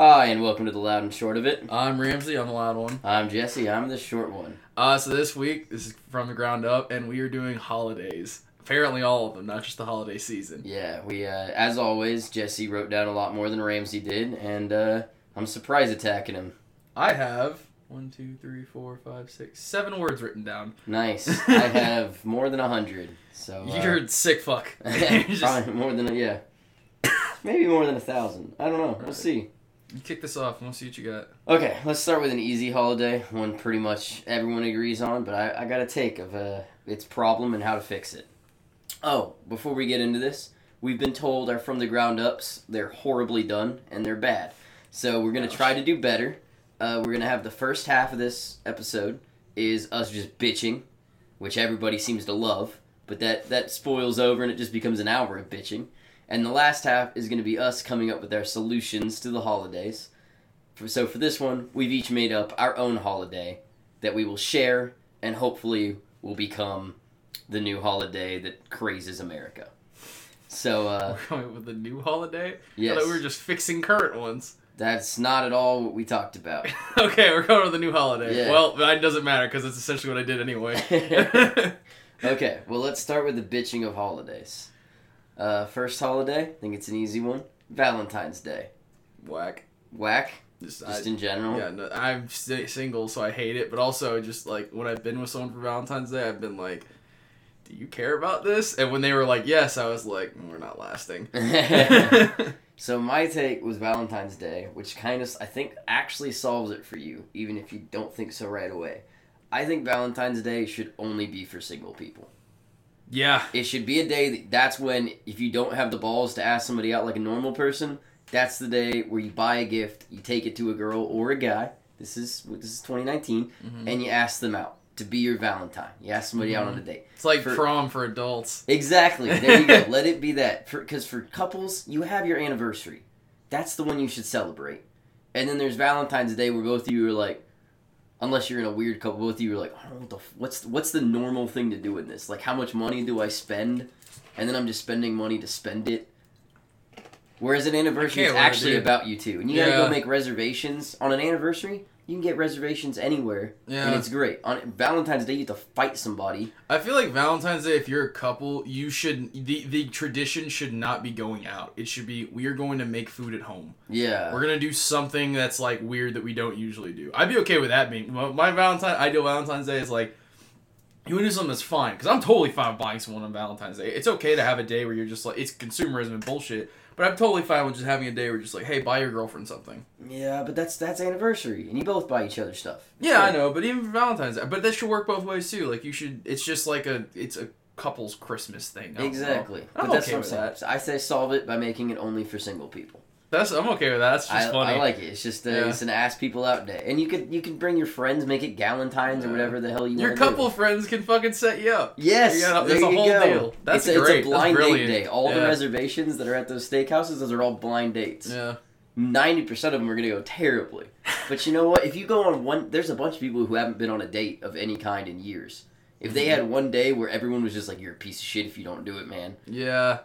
Hi, and welcome to the loud and short of it. I'm Ramsey. I'm the loud one. I'm Jesse. I'm the short one. Uh, so this week, this is from the ground up, and we are doing holidays. Apparently, all of them, not just the holiday season. Yeah, we, uh, as always, Jesse wrote down a lot more than Ramsey did, and uh, I'm surprise attacking him. I have one, two, three, four, five, six, seven words written down. Nice. I have more than a hundred. So uh, You're a sick fuck. You're just- probably more than a, yeah, maybe more than a thousand. I don't know. We'll Right. see. You kick this off. We'll see what you got. Okay, let's start with an easy holiday, one pretty much everyone agrees on, but I, I got a take of uh, its problem and how to fix it. Oh, before we get into this, we've been told our from the ground ups, they're horribly done and they're bad. So we're going to try to do better. Uh, we're going to have the first half of this episode is us just bitching, which everybody seems to love, but that, that spoils over and it just becomes an hour of bitching. And the last half is going to be us coming up with our solutions to the holidays. So for this one, we've each made up our own holiday that we will share and hopefully will become the new holiday that crazes America. So uh, We're coming up with a new holiday. Yes, we were just fixing current ones. that's not at all what we talked about. okay, we're going with a new holiday. Yeah. Well, that doesn't matter because it's essentially what I did anyway. okay, well let's start with the bitching of holidays. Uh, first holiday, I think it's an easy one. Valentine's Day. Whack. Whack, Just, just I- in general. Yeah, no, I'm single, so I hate it. But also, just like when I've been with someone for Valentine's Day, I've been like, "Do you care about this?" And when they were like, "Yes," I was like, "Mm, "We're not lasting." So my take was Valentine's Day, which kind of I think actually solves it for you, even if you don't think so right away. I think Valentine's Day should only be for single people. Yeah, It should be a day that that's when if you don't have the balls to ask somebody out like a normal person, that's the day where you buy a gift, you take it to a girl or a guy. This is this is 2019, Mhm. and you ask them out to be your Valentine. You ask somebody out on a date. it's like For- prom for adults. Exactly. There you go. Let it be that. Because for, couples, you have your anniversary. That's the one you should celebrate. And then there's Valentine's Day where both of you are like, unless you're in a weird couple, both of you are like, I don't know what the f- what's what's the normal thing to do in this? Like, how much money do I spend? And then I'm just spending money to spend it. Whereas an anniversary is can't let it actually about you two, and you gotta Yeah. go make reservations on an anniversary. You can get reservations anywhere, and Yeah, it's great. On Valentine's Day, you have to fight somebody. I feel like Valentine's Day. If you're a couple, you should the the tradition should not be going out. It should be we are going to make food at home. Yeah. We're gonna do something that's like weird that we don't usually do. I'd be okay with that being my Valentine. Ideal Valentine's Day is like you want to do something that's fine because I'm totally fine buying someone on Valentine's Day. It's okay to have a day where you're just like it's consumerism and bullshit. But I'm totally fine with just having a day where you're just like, hey, buy your girlfriend something. Yeah, but that's that's anniversary, and you both buy each other stuff. Yeah, I know, but even for Valentine's Day, but that should work both ways too. Like you should, it's just like a it's a couple's Christmas thing. I don't know. Exactly. I'm but that's okay what I'm with saying. that. So I say solve it by making it only for single people. That's I'm okay with that. That's just I, funny. I like it. It's just uh, Yeah. it's an ask people out day, and you could you can bring your friends, make it Galentine's or whatever the hell you want. Your couple friends can fucking set you up. Yes, You gotta- there there's a whole go. deal. That's it's a, great. It's a blind date day. All the reservations that are at those steakhouses, those are all blind dates. Yeah. Ninety percent of them are gonna go terribly. But you know what? If you go on one, there's a bunch of people who haven't been on a date of any kind in years. If they Mhm. had one day where everyone was just like, "You're a piece of shit if you don't do it, man," Yeah.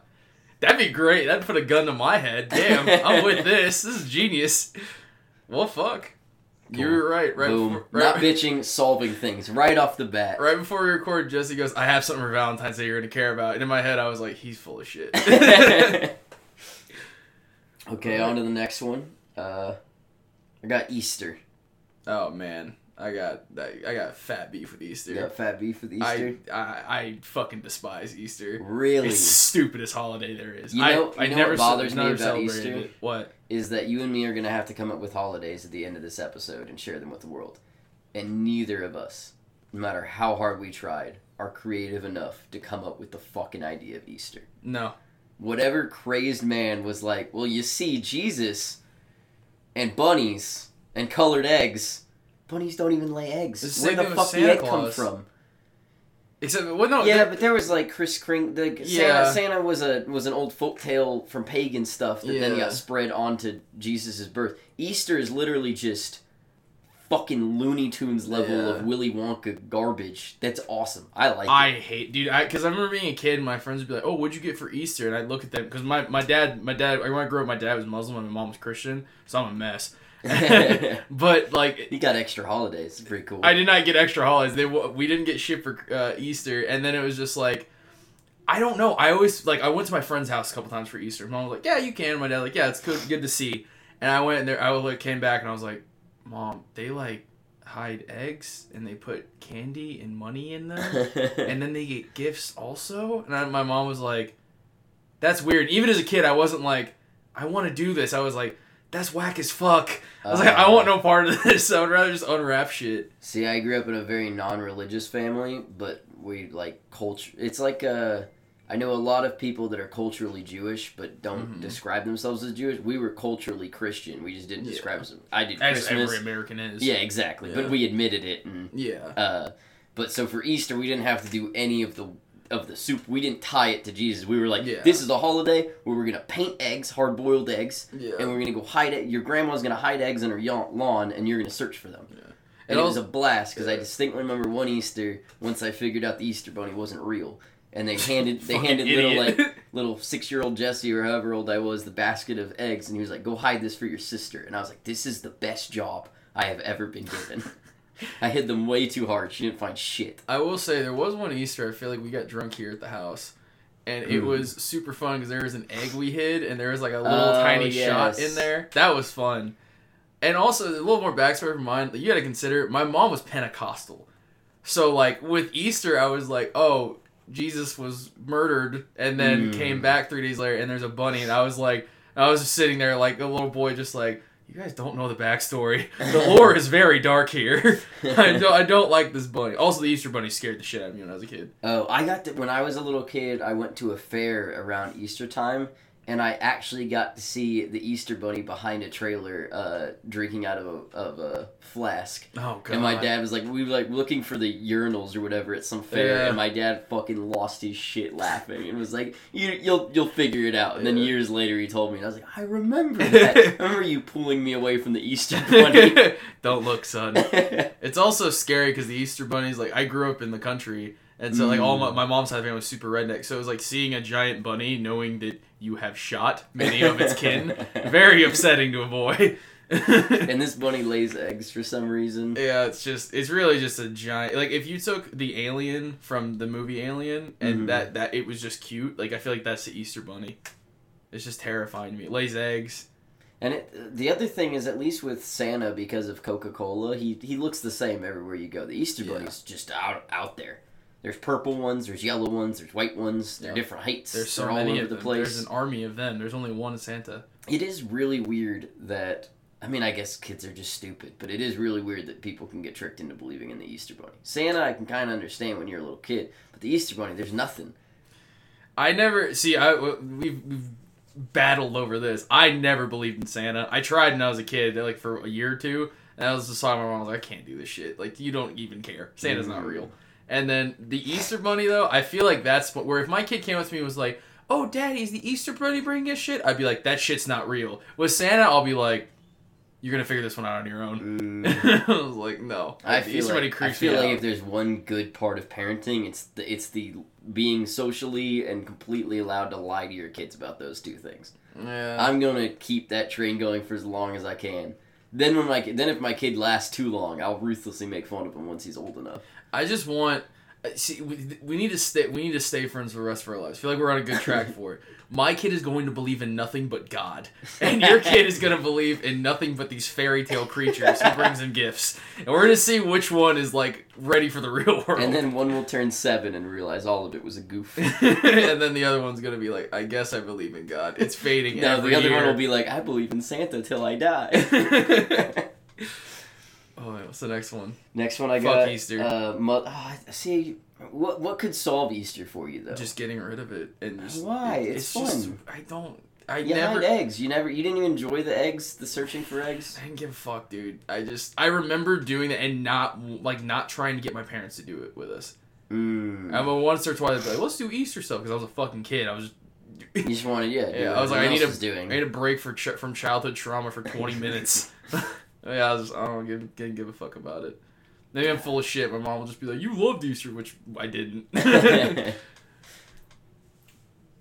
That'd be great. That'd put a gun to my head. Damn, I'm with this. This is genius. Well, fuck. You were right. Right. Boom. Before, Not bitching, solving things right off the bat. right before we record, Jesse goes, "I have something for Valentine's Day you're gonna care about." And in my head, I was like, "He's full of shit." okay, on to the next one. Uh, I got Easter. oh man, I got I got fat beef with Easter. You got fat beef with Easter. I, I I fucking despise Easter. really? It's the stupidest holiday there is. You know- I, I you know never what bothers me about Easter? it. What? Is that you and me are gonna have to come up with holidays at the end of this episode and share them with the world, and neither of us, no matter how hard we tried, are creative enough to come up with the fucking idea of Easter. No. Whatever crazed man was like, well, you see, Jesus and bunnies and colored eggs. Bunnies don't even lay eggs. The Where the fuck did egg come from? Except, well, no. yeah, but there was like Chris Kring. The Yeah. Santa, Santa was a was an old folk tale from pagan stuff that then got spread onto Jesus' birth. Easter is literally just fucking Looney Tunes level Yeah. of Willy Wonka garbage. That's awesome. I like I it. hate, dude. I because I remember being a kid, and my friends would be like, "Oh, what'd you get for Easter?" And I'd look at them because my, my dad, my dad, when I grew up, my dad was Muslim and my mom was Christian, so I'm a mess. but like, You got extra holidays. It's pretty cool. I did not get extra holidays. They we didn't get shit for uh, Easter, and then it was just like. I don't know. I always like I went to my friend's house a couple times for Easter. Mom was like, "Yeah, you can." My dad like, "Yeah, it's good, good to see." And I went in there. I like came back and I was like, "Mom, they like hide eggs and they put candy and money in them, and then they get gifts also." And I, my mom was like, "That's weird." Even as a kid, I wasn't like, "I want to do this." I was like, "That's whack as fuck." I was like, "I Uh, want no part of this. I would rather just unwrap shit." See, I grew up in a very non-religious family, but we like culture. It's like uh, I know a lot of people that are culturally Jewish but don't Mhm. describe themselves as Jewish. We were culturally Christian. We just didn't Yeah. describe ourselves. I did As Christmas. every American is. Yeah, exactly. Yeah. But we admitted it, and Yeah. uh, but so for Easter we didn't have to do any of the of the soup. We didn't tie it to Jesus. We were like, Yeah. this is a holiday where we're gonna paint eggs, hard boiled eggs, Yeah. and we're gonna go hide it. Your grandma's gonna hide eggs in her lawn, and you're gonna search for them. Yeah. And It it was a blast because I distinctly remember one Easter once I figured out the Easter bunny wasn't real, and they handed they handed little idiot. like little six year old Jesse or however old I was the basket of eggs, and he was like, "Go hide this for your sister," and I was like, "This is the best job I have ever been given." I hid them way too hard. She didn't find shit. I will say there was one Easter. I feel like we got drunk here at the house, and it Mm. was super fun because there was an egg we hid, and there was like a little Oh, tiny yes. shot in there. That was fun. And also a little more backstory from mine. You got to consider my mom was Pentecostal, so like with Easter, I was like, oh, Jesus was murdered and then Mm. came back three days later, and there's a bunny, and I was like, I was just sitting there like a little boy, just like. You guys don't know the backstory. The lore is very dark here. I don't. I don't like this bunny. Also, the Easter bunny scared the shit out of me when I was a kid. Oh, I got to, when I was a little kid. I went to a fair around Easter time, and I actually got to see the Easter bunny behind a trailer, uh, drinking out of a of a flask. Oh god. And my dad was like, we were like looking for the urinals or whatever at some fair, Yeah. and my dad fucking lost his shit laughing and was like, you, "You'll you'll figure it out." And then years later, he told me, and I was like, "I remember that. I remember you pulling me away from the Easter bunny." don't look, son. It's also scary because the Easter bunnies. Like I grew up in the country, and so like all my, Mm. my mom's side of the family was super redneck. So it was like seeing a giant bunny, knowing that you have shot many of its kin, very upsetting to a boy. and this bunny lays eggs for some reason. Yeah, it's just it's really just a giant like if you took the alien from the movie Alien and Mhm. that that it was just cute, like I feel like that's the Easter bunny. It's just terrifying to me. It lays eggs. And it, the other thing is, at least with Santa, because of Coca Cola, he he looks the same everywhere you go. The Easter Yeah. Bunny's just out out there. There's purple ones, there's yellow ones, there's white ones. They're Yeah. different heights. There's so They're all many over of the place. There's an army of them. There's only one Santa. It is really weird that I mean, I guess kids are just stupid, but it is really weird that people can get tricked into believing in the Easter Bunny. Santa, I can kind of understand when you're a little kid, but the Easter Bunny, there's nothing. I never see. I we've, we've battled over this. I never believed in Santa. I tried when I was a kid, like for a year or two, and I was just talking to my mom. I was like, I can't do this shit. Like you don't even care. Santa's not Mm. real. And then the Easter Bunny, though, I feel like that's what- where if my kid came up to me and was like, "Oh, Daddy, is the Easter Bunny bringing us shit?" I'd be like, "That shit's not real." With Santa, I'll be like, "You're gonna figure this one out on your own." Mm. I was like, "No." I The feel Easter Bunny like, I feel like out. if there's one good part of parenting, it's the it's the being socially and completely allowed to lie to your kids about those two things. yeah. I'm gonna keep that train going for as long as I can. Then when my then if my kid lasts too long, I'll ruthlessly make fun of him once he's old enough. I just want. uh, See, we, we need to stay. We need to stay friends for the rest of our lives. I feel like we're on a good track for it. My kid is going to believe in nothing but God, and your kid is going to believe in nothing but these fairy tale creatures who brings him gifts. And we're gonna see which one is like ready for the real world. And then one will turn seven and realize all of it was a goof. and then the other one's gonna be like, I guess I believe in God. It's fading. no, the other year. one will be like, I believe in Santa till I die. Oh, what's the next one? Next one I Fuck got. Easter. Uh, mo- oh, see, what what could solve Easter for you though? Just getting rid of it and just Why? it- It's just fun. I don't. I you never. had eggs. You never. You didn't even enjoy the eggs. The searching for eggs. I didn't give a fuck, dude. I just I remember doing that and not like not trying to get my parents to do it with us. Mm. I mean, once or twice, like, let's do Easter stuff because I was a fucking kid. I was just You just wanted, yeah. Yeah, I was like, I need a- doing. I need a break for ch- from childhood trauma for twenty minutes. Yeah, I, was just, I don't give, didn't give a fuck about it. Maybe I'm full of shit. My mom will just be like, "You loved Easter," which I didn't.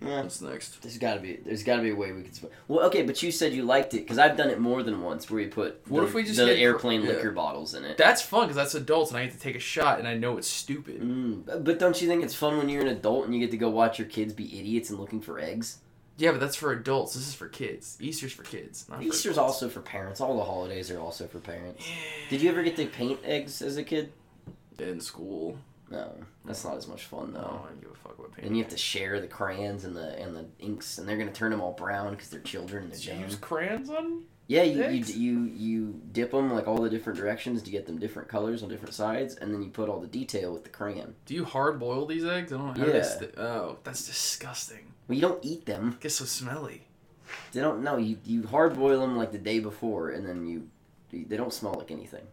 What's next? There's gotta be there's gotta be a way we can. Sp- well, okay, but you said you liked it because I've done it more than once, where you put What the, if we just the get cr- airplane yeah. liquor bottles in it. That's fun because that's adults and I get to take a shot and I know it's stupid. Mm, but don't you think it's fun when you're an adult and you get to go watch your kids be idiots and looking for eggs? Yeah, but that's for adults. This is for kids. Easter's for kids. Not Easter's adults. also for parents. All the holidays are also for parents. Did you ever get to paint eggs as a kid? in school. No, that's not as much fun No, though. I don't give a fuck about painting. And you have to share the crayons and the and the inks, and they're gonna turn them all brown because they're children and they're Did you use crayons on? Yeah, you, you you you dip them like all the different directions to get them different colors on different sides, and then you put all the detail with the crayon. Do you hard boil these eggs? I don't know. How Yeah. they sti- oh, that's disgusting. Well, you don't eat them. It gets so smelly. They don't. No, you you hard boil them like the day before, and then you they don't smell like anything.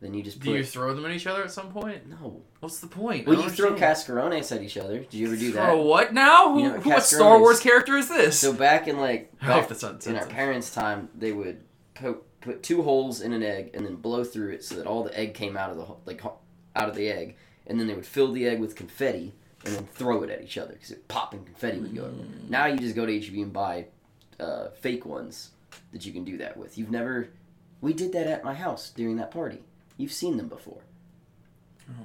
Then you just put. Do you throw them at each other at some point? no. What's the point? Well, you throw cascarones at each other. Did you ever do that? Throw what now? Who, You know, who what Star. Wars character is this? So back in like back not in our parents' time, they would put put two holes in an egg and then blow through it so that all the egg came out of the like out of the egg, and then they would fill the egg with confetti and then throw it at each other because it pop and confetti would go everywhere. Mm. Now you just go to HEB and buy uh, fake ones that you can do that with. You've never. We did that at my house during that party. You've seen them before.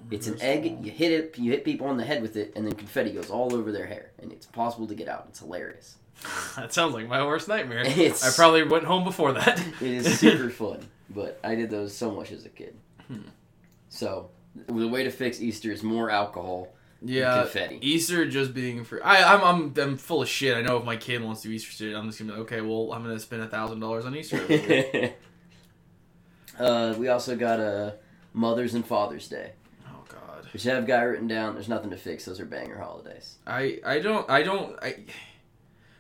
It's an egg. You hit it. You hit people on the head with it, and then confetti goes all over their hair, and it's impossible to get out. It's hilarious. that sounds like my worst nightmare. It's- I probably went home before that. It is super fun, but I did those so much as a kid. Hmm. So the way to fix Easter is more alcohol. Yeah, confetti. Easter just being free. I, I'm, I'm, I'm full of shit. I know if my kid wants to do Easter shit, I'm just gonna be like, okay, well, I'm gonna spend a thousand dollars on Easter. uh, we also got a Mother's and Father's Day, oh God, which I've guy written down. There's nothing to fix. Those are banger holidays. I, I don't, I don't, I.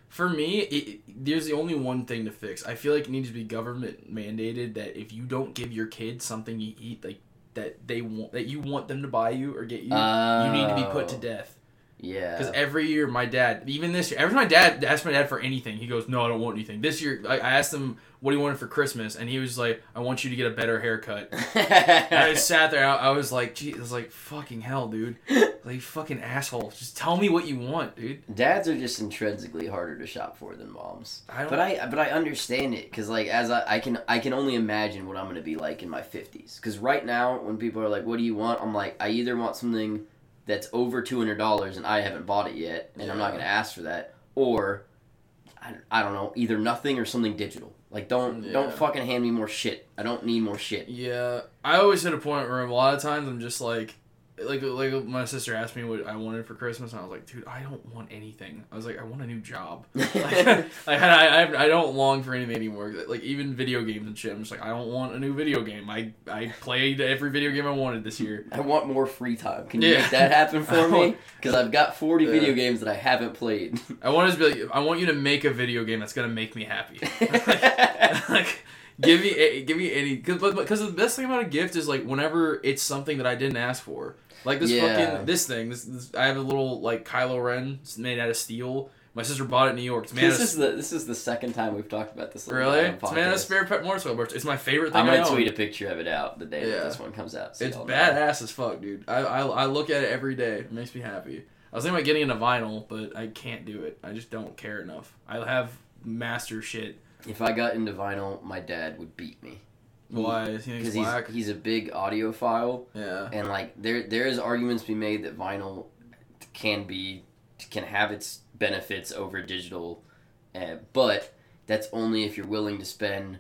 For me, it, there's the only one thing to fix. I feel like it needs to be government mandated that if you don't give your kids something you eat, like that they want, that you want them to buy you or get you, you need to be put to Oh, death. Yeah. Because every year, my dad, even this year, every time my dad asked my dad for anything, he goes, "No, I don't want anything." This year, I, I asked him what he wanted for Christmas, and he was like, "I want you to get a better haircut." And I just sat there. I, I was like, "Gee," I was like, "Fucking hell, dude! Like, fucking asshole! Just tell me what you want, dude." Dads are just intrinsically harder to shop for than moms. I don't. But I but I understand it because like as I, I can I can only imagine what I'm gonna be like in my fifties. Because right now when people are like, "What do you want?" I'm like, I either want something that's over two hundred dollars and I haven't bought it yet, and I'm not gonna ask for that, or I, I don't know, either nothing or something digital. Like don't Yeah. don't fucking hand me more shit. I don't need more shit. yeah, I always hit a point where a lot of times I'm just like. Like, like my sister asked me what I wanted for Christmas, and I was like, "Dude, I don't want anything." I was like, "I want a new job." like, like I, I, I don't long for anything anymore. Like even video games and shit. I'm just like, I don't want a new video game. I, I played every video game I wanted this year. I want more free time. Can you Yeah. make that happen for me? Because I've got forty Yeah. video games that I haven't played. I want to be like, I want you to make a video game that's gonna make me happy. like, give me, give me any. Cause, but because the best thing about a gift is like whenever it's something that I didn't ask for. Like this Yeah. fucking this thing. This, this I have a little like Kylo Ren made out of steel. My sister bought it in New York. It's made this is the this is the second time we've talked about this. Really? It's made out of spare pet motorcycle parts. It's my favorite thing I'm gonna tweet a picture of it out the day Yeah. that this one comes out. so It's badass as fuck, dude. I, I I look at it every day. It makes me happy. I was thinking about getting into vinyl, but I can't do it. I just don't care enough. I have master shit. If I got into vinyl, my dad would beat me Why? Is he because he's black? he's a big audiophile, yeah. and like there there is arguments to be made that vinyl can be can have its benefits over digital, uh, but that's only if you're willing to spend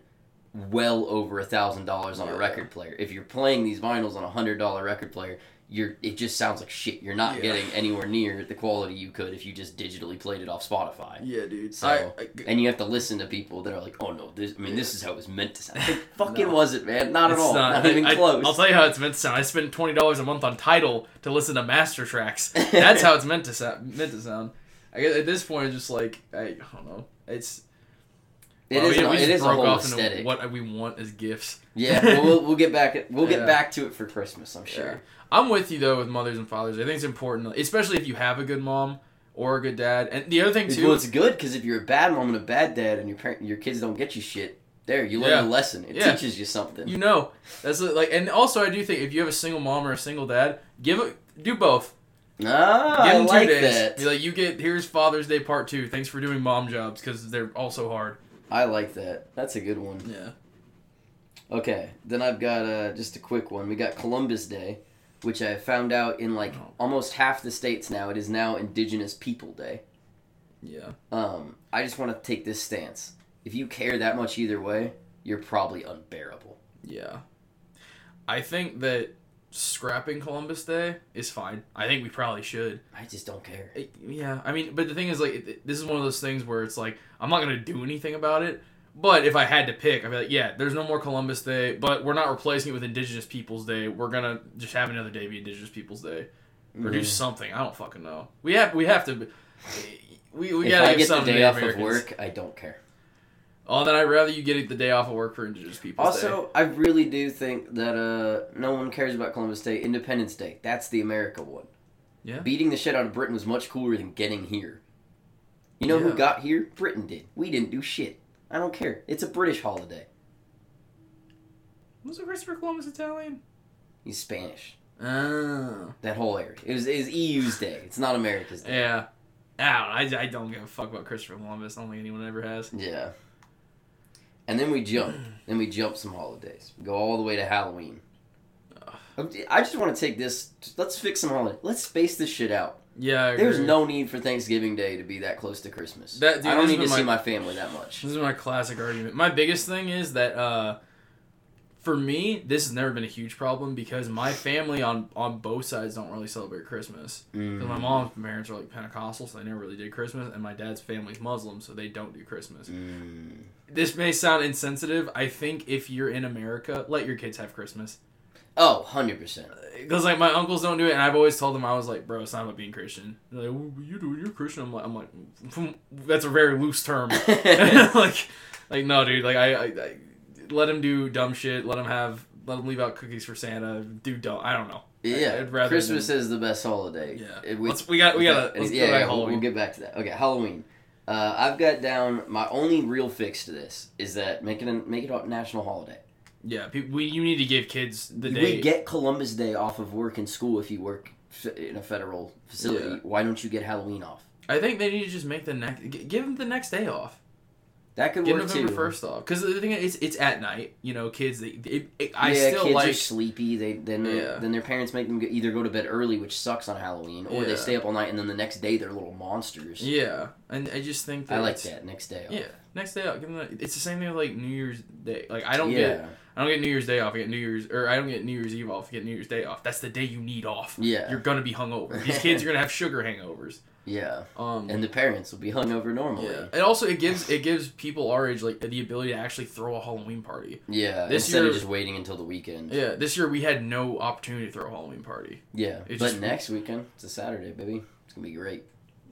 well over a thousand dollars on a record player. If you're playing these vinyls on a hundred dollar record player, you're it just sounds like shit. You're not Yeah. getting anywhere near the quality you could if you just digitally played it off Spotify. Yeah, dude. So- I, I, And you have to listen to people that are like, "Oh no, this. I mean, this is how it was meant to sound." Like, fucking No. was it, man? Not at all. Not, even I, close. I'll tell you how it's meant to sound. I spent twenty dollars a month on Tidal to listen to master tracks. That's how it's meant to sound. Meant to sound. I guess at this point, it's just like I, I don't know. It's It well, is. we- an- we it just a broke whole off into aesthetic. what we want as gifts. Yeah, well, we'll we'll get back. We'll get Yeah. back to it for Christmas. I'm sure. I'm with you though with mothers and fathers. I think it's important, especially if you have a good mom or a good dad. And the other thing too, Well, it's good because if you're a bad mom and a bad dad, and your parent, your kids don't get you shit, There, you learn Yeah. a lesson. It Yeah. teaches you something. You know, that's like, and also I do think if you have a single mom or a single dad, give it, do both. ah, Give I them two like days. that. Be like, you get here's Father's Day part two. Thanks for doing mom jobs because they're also hard. I like that. That's a good one. Yeah. Okay, then I've got uh, just a quick one. We got Columbus Day, which I found out in like Oh. almost half the states now. It is now Indigenous People Day. Yeah. Um, I just want to take this stance. If you care that much either way, you're probably unbearable. Yeah. I think that scrapping Columbus Day is fine. I think we probably should. I just don't care. It- yeah, I mean, but the thing is, like, it- this is one of those things where it's like, I'm not going to do anything about it. But if I had to pick, I'd be like, yeah, there's no more Columbus Day, but we're not replacing it with Indigenous Peoples Day. We're going to just have another day be Indigenous Peoples Day. Or do Mm. something. I don't fucking know. We have we have to. We, we if gotta I give get the day off Americans. of work, I don't care. Oh, then I'd rather you get the day off of work for Indigenous Peoples Day. Also, I really do think that uh, no one cares about Columbus Day. Independence Day, that's the America one. Yeah. Beating the shit out of Britain was much cooler than getting here. You know Yeah. who got here? Britain did. We didn't do shit. I don't care. It's a British holiday. Was Christopher Columbus Italian? He's Spanish. Oh. That whole area. It was, it was EU's day. It's not America's day. Yeah. I don't. I, I don't give a fuck about Christopher Columbus. I don't think anyone ever has. Yeah. And then we jump. then we jump some holidays. We go all the way to Halloween. I just want to take this. Let's fix some holiday. Let's space this shit out. Yeah, I There's no need for Thanksgiving Day to be that close to Christmas. That- dude, I don't need to is see my- my family that much. This is my classic argument. My biggest thing is that uh, for me, this has never been a huge problem because my family on on both sides don't really celebrate Christmas. Mm. My mom's parents are like Pentecostal, so they never really did Christmas, and my dad's family's Muslim, so they don't do Christmas. Mm. This may sound insensitive. I think if you're in America, let your kids have Christmas. Oh, 100%. Because like my uncles don't do it, and I've always told them I was like, bro, it's not about being Christian. They're like, well, you do, you're Christian. I'm like, I'm like, "Hmm, that's a very loose term. like, like no, dude. Like I, I, I let him do dumb shit. Let him have, let him leave out cookies for Santa. Do dumb. I don't know. yeah, rather Christmas than- is the best holiday. Yeah. We- let's, we got, we got. Let's yeah, go yeah, we'll, we'll get back to that. Okay, Halloween. Uh, I've got down my only real fix to this is that make it a, make it a national holiday. Yeah, we you need to give kids the day. We get Columbus Day off of work and school if you work in a federal facility. Yeah. Why don't you get Halloween off? I think they need to just make the next. Give them the next day off. That could Give work November first off, because the thing is, it's it's at night. You know, kids. They, it, it, I yeah, still kids like. are sleepy. They then Yeah. then their parents make them either go to bed early, which sucks on Halloween, or they stay up all night and then the next day they're little monsters. Yeah, and I just think that I like that next day. Off. Yeah, next day off. Give them the, it's the same thing with like New Year's Day. Like I don't yeah, get I don't get New Year's Day off. I get New Year's or I don't get New Year's Eve off. I get New Year's Day off. That's the day you need off. yeah, You're gonna be hungover. These kids are gonna have sugar hangovers. yeah. Um, And the parents will be hungover normally. yeah, and also it gives it gives people our age like the ability to actually throw a Halloween party. Yeah, This instead year- of just waiting until the weekend. Yeah, this year we had no opportunity to throw a Halloween party. Yeah, It's but just- next weekend it's a Saturday, baby. It's gonna be great.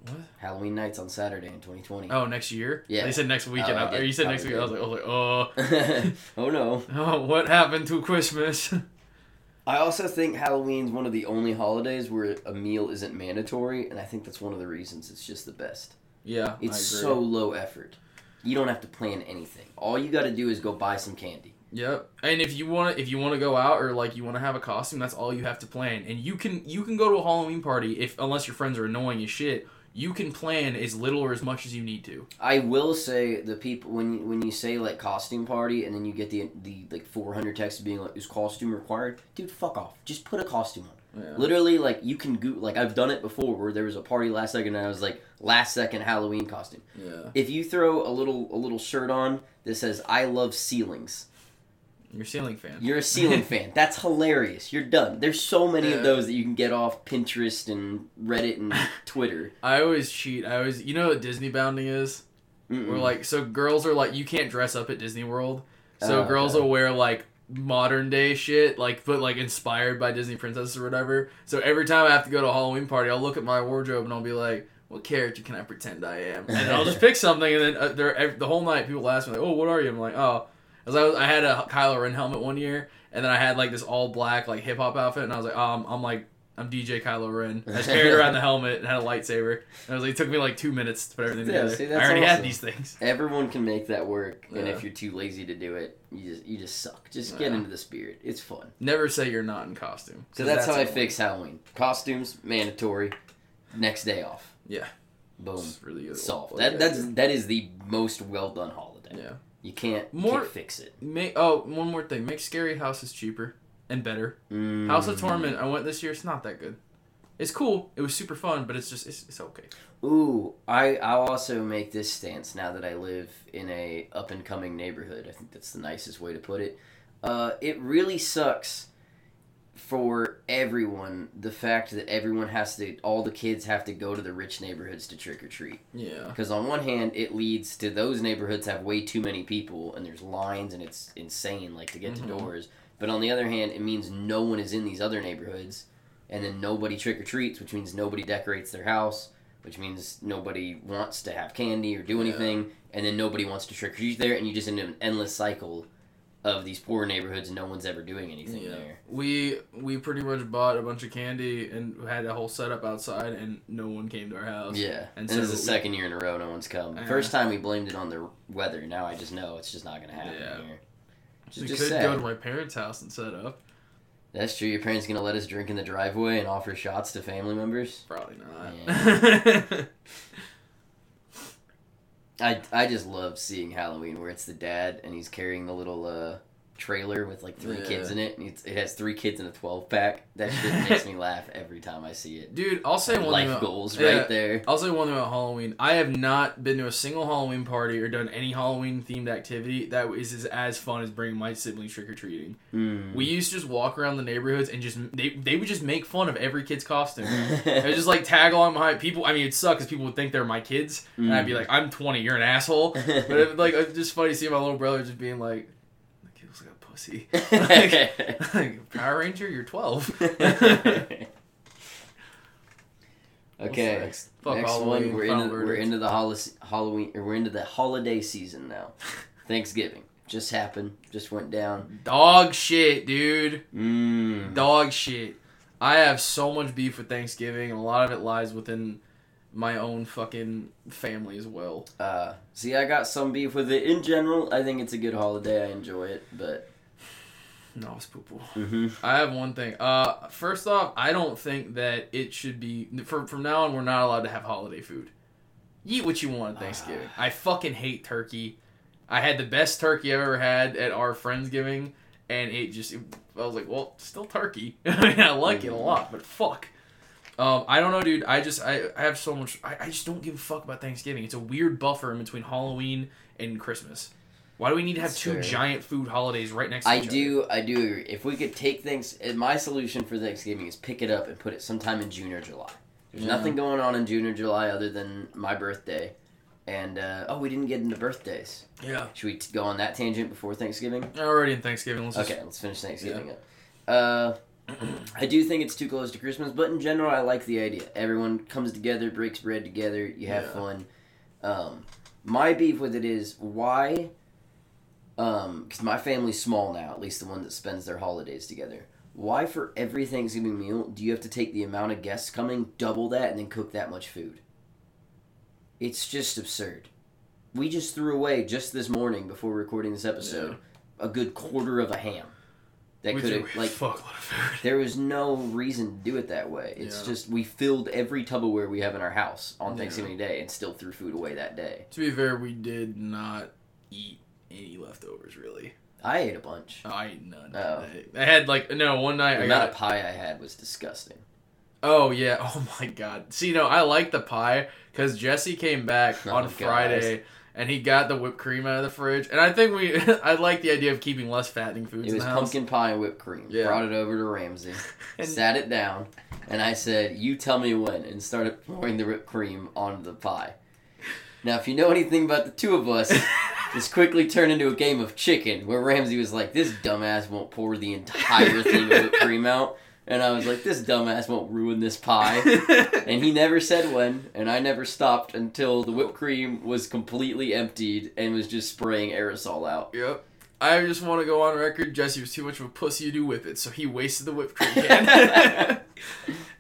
What? Halloween nights on Saturday in 2020. Oh, next year? Yeah. They said next weekend. Oh, I you said next week. I was like, I was like, oh, oh no. oh, what happened to Christmas? I also think Halloween's one of the only holidays where a meal isn't mandatory, and I think that's one of the reasons it's just the best. yeah, It's so low effort. You don't have to plan anything. All you got to do is go buy some candy. Yep. And if you want to, if you want to go out or like you want to have a costume, that's all you have to plan. And you can you can go to a Halloween party if unless your friends are annoying as shit. You can plan as little or as much as you need to. I will say the people when when you say like costume party and then you get the the like 400 texts being like is costume required? Dude, fuck off. Just put a costume on. Yeah. Literally, like you can go like I've done it before where there was a party last second and I was like last second Halloween costume. Yeah. If you throw a little a little shirt on that says I love ceilings, You're a ceiling fan. you're a ceiling fan. That's hilarious. You're done. There's so many Yeah. of those that you can get off Pinterest and Reddit and Twitter. I always cheat. I always you know what Disney bounding is? Mm-mm. Where like so girls are like you can't dress up at Disney World. So Oh, girls will wear like modern day shit, like but like inspired by Disney princesses or whatever. So every time I have to go to a Halloween party, I'll look at my wardrobe and I'll be like, "What character can I pretend I am?" And I'll just pick something, and then uh, the whole night people ask me like, "Oh, what are you?" I'm like, "Oh," because I was I had a Kylo Ren helmet one year, and then I had like this all black like hip hop outfit, and I was like, "Um, I'm like I'm DJ Kylo Ren. I just carried around the helmet and had a lightsaber. And I was like, it took me like two minutes to put everything Yeah, together. see, I that's already had these things. Everyone can make that work, and if you're too lazy to do it, you just you just suck. Just get into the spirit. It's fun. Never say you're not in costume. So that's, how I annoying. fix Halloween. Costumes mandatory. Next day off. Yeah. Boom. It's really good. Solved. That that's that is the most well done holiday. Yeah. You can't More- can't fix it. Make oh one more thing. Make scary houses cheaper and better. Mm. House of Torment. I went this year. It's not that good. It's cool. It was super fun, but it's just it's, it's okay. Ooh, I I'll also make this stance now that I live in a up and coming neighborhood. I think that's the nicest way to put it. Uh, it really sucks for everyone the fact that everyone has to all the kids have to go to the rich neighborhoods to trick or treat. Yeah. Because on one hand, it leads to those neighborhoods have way too many people and there's lines and it's insane, like to get Mhm. to doors. But on the other hand, it means no one is in these other neighborhoods, and then nobody trick or treats, which means nobody decorates their house, which means nobody wants to have candy or do Yeah. anything, and then nobody wants to trick or treat there, and you just end up an endless cycle of these poor neighborhoods and no one's ever doing anything Yeah. there. We we pretty much bought a bunch of candy and had a whole setup outside, and no one came to our house. Yeah, And and this is the so- second year in a row no one's come. Yeah. First time we blamed it on the weather. Now I just know it's just not going to happen Yeah. here. Is we just could sad. go to my parents' house and set up. That's true. Your parents gonna let us drink in the driveway and offer shots to family members? Probably not. I, I just love seeing Halloween where it's the dad and he's carrying the little uh, trailer with like three Yeah. kids in it. It's, it has three kids in a twelve pack. That shit makes me laugh every time I see it. Dude, I'll say one Life about- goals yeah, right there. I'll say one thing about Halloween. I have not been to a single Halloween party or done any Halloween themed activity that is as- as fun as bringing my siblings trick or treating. Mm. We used to just walk around the neighborhoods and just they, they would just make fun of every kid's costume. It was just like tag along behind people. I mean, it sucks because people would think they're my kids, and I'd be like, "I'm 20, you're an asshole." But it, like, it's just funny seeing my little brother just being like, "The kid looks like a pussy." like, like, Power Ranger, you're 12. okay. next? Fuck Next Halloween, one, we're into we're into the hol- Halloween or we're into the holiday season now. Thanksgiving just happened, just went down. Dog shit, dude. Mm. Dog shit. I have so much beef with Thanksgiving, and a lot of it lies within my own fucking family as well. Uh, see, I got some beef with it. In general, I think it's a good holiday. I enjoy it, but No, it's poo poo. hmm I have one thing. Uh, first off, I don't think that it should be from from now on. We're not allowed to have holiday food. Eat what you want at Thanksgiving. I fucking hate turkey. I had the best turkey I've ever had at our friendsgiving, and it just I was like, well, still turkey. I mean, I like it a lot, but fuck. Um, I don't know, dude. I just I, I have so much. I, I just don't give a fuck about Thanksgiving. It's a weird buffer in between Halloween and Christmas. Why do we need to have That's two fair. giant food holidays right next to I each other? I do, I do agree. If we could take things, and my solution for Thanksgiving is pick it up and put it sometime in June or July. There's Yeah. nothing going on in June or July other than my birthday, and uh, oh, we didn't get into birthdays. Yeah. Should we t- go on that tangent before Thanksgiving? Already in Thanksgiving. Let's just Okay, let's finish Thanksgiving up. Uh, I do think it's too close to Christmas, but in general, I like the idea. Everyone comes together, breaks bread together, you have Yeah. fun. Um, my beef with it is why, Um, because my family's small now, at least the one that spends their holidays together. Why, for every Thanksgiving meal, do you have to take the amount of guests coming, double that, and then cook that much food? It's just absurd. We just threw away just this morning before recording this episode a good quarter of a ham. That could have a like fuckload of food. there was no reason to do it that way. It's Yeah. just we filled every Tupperware we have in our house on Yeah. Thanksgiving Day and still threw food away that day. To be fair, we did not eat any leftovers really. I ate a bunch. Oh, I ate none. Oh. I, had like no one night. The I amount got of pie I had was disgusting. Oh yeah. Oh my god. See, no, I like the pie because Jesse came back Oh, on God. Friday and he got the whipped cream out of the fridge, and I think we. I like the idea of keeping less fattening foods It in was pumpkin pie and whipped cream. Yeah. Brought it over to Ramsey, And- sat it down, and I said, "You tell me when," and started pouring the whipped cream on the pie. Now, if you know anything about the two of us, this quickly turned into a game of chicken, where Ramsey was like, "This dumbass won't pour the entire thing of whipped cream out," and I was like, "This dumbass won't ruin this pie." And he never said when, and I never stopped until the whipped cream was completely emptied and was just spraying aerosol out. Yep. I just want to go on record. Jesse was too much of a pussy to do whip it, so he wasted the whipped cream can.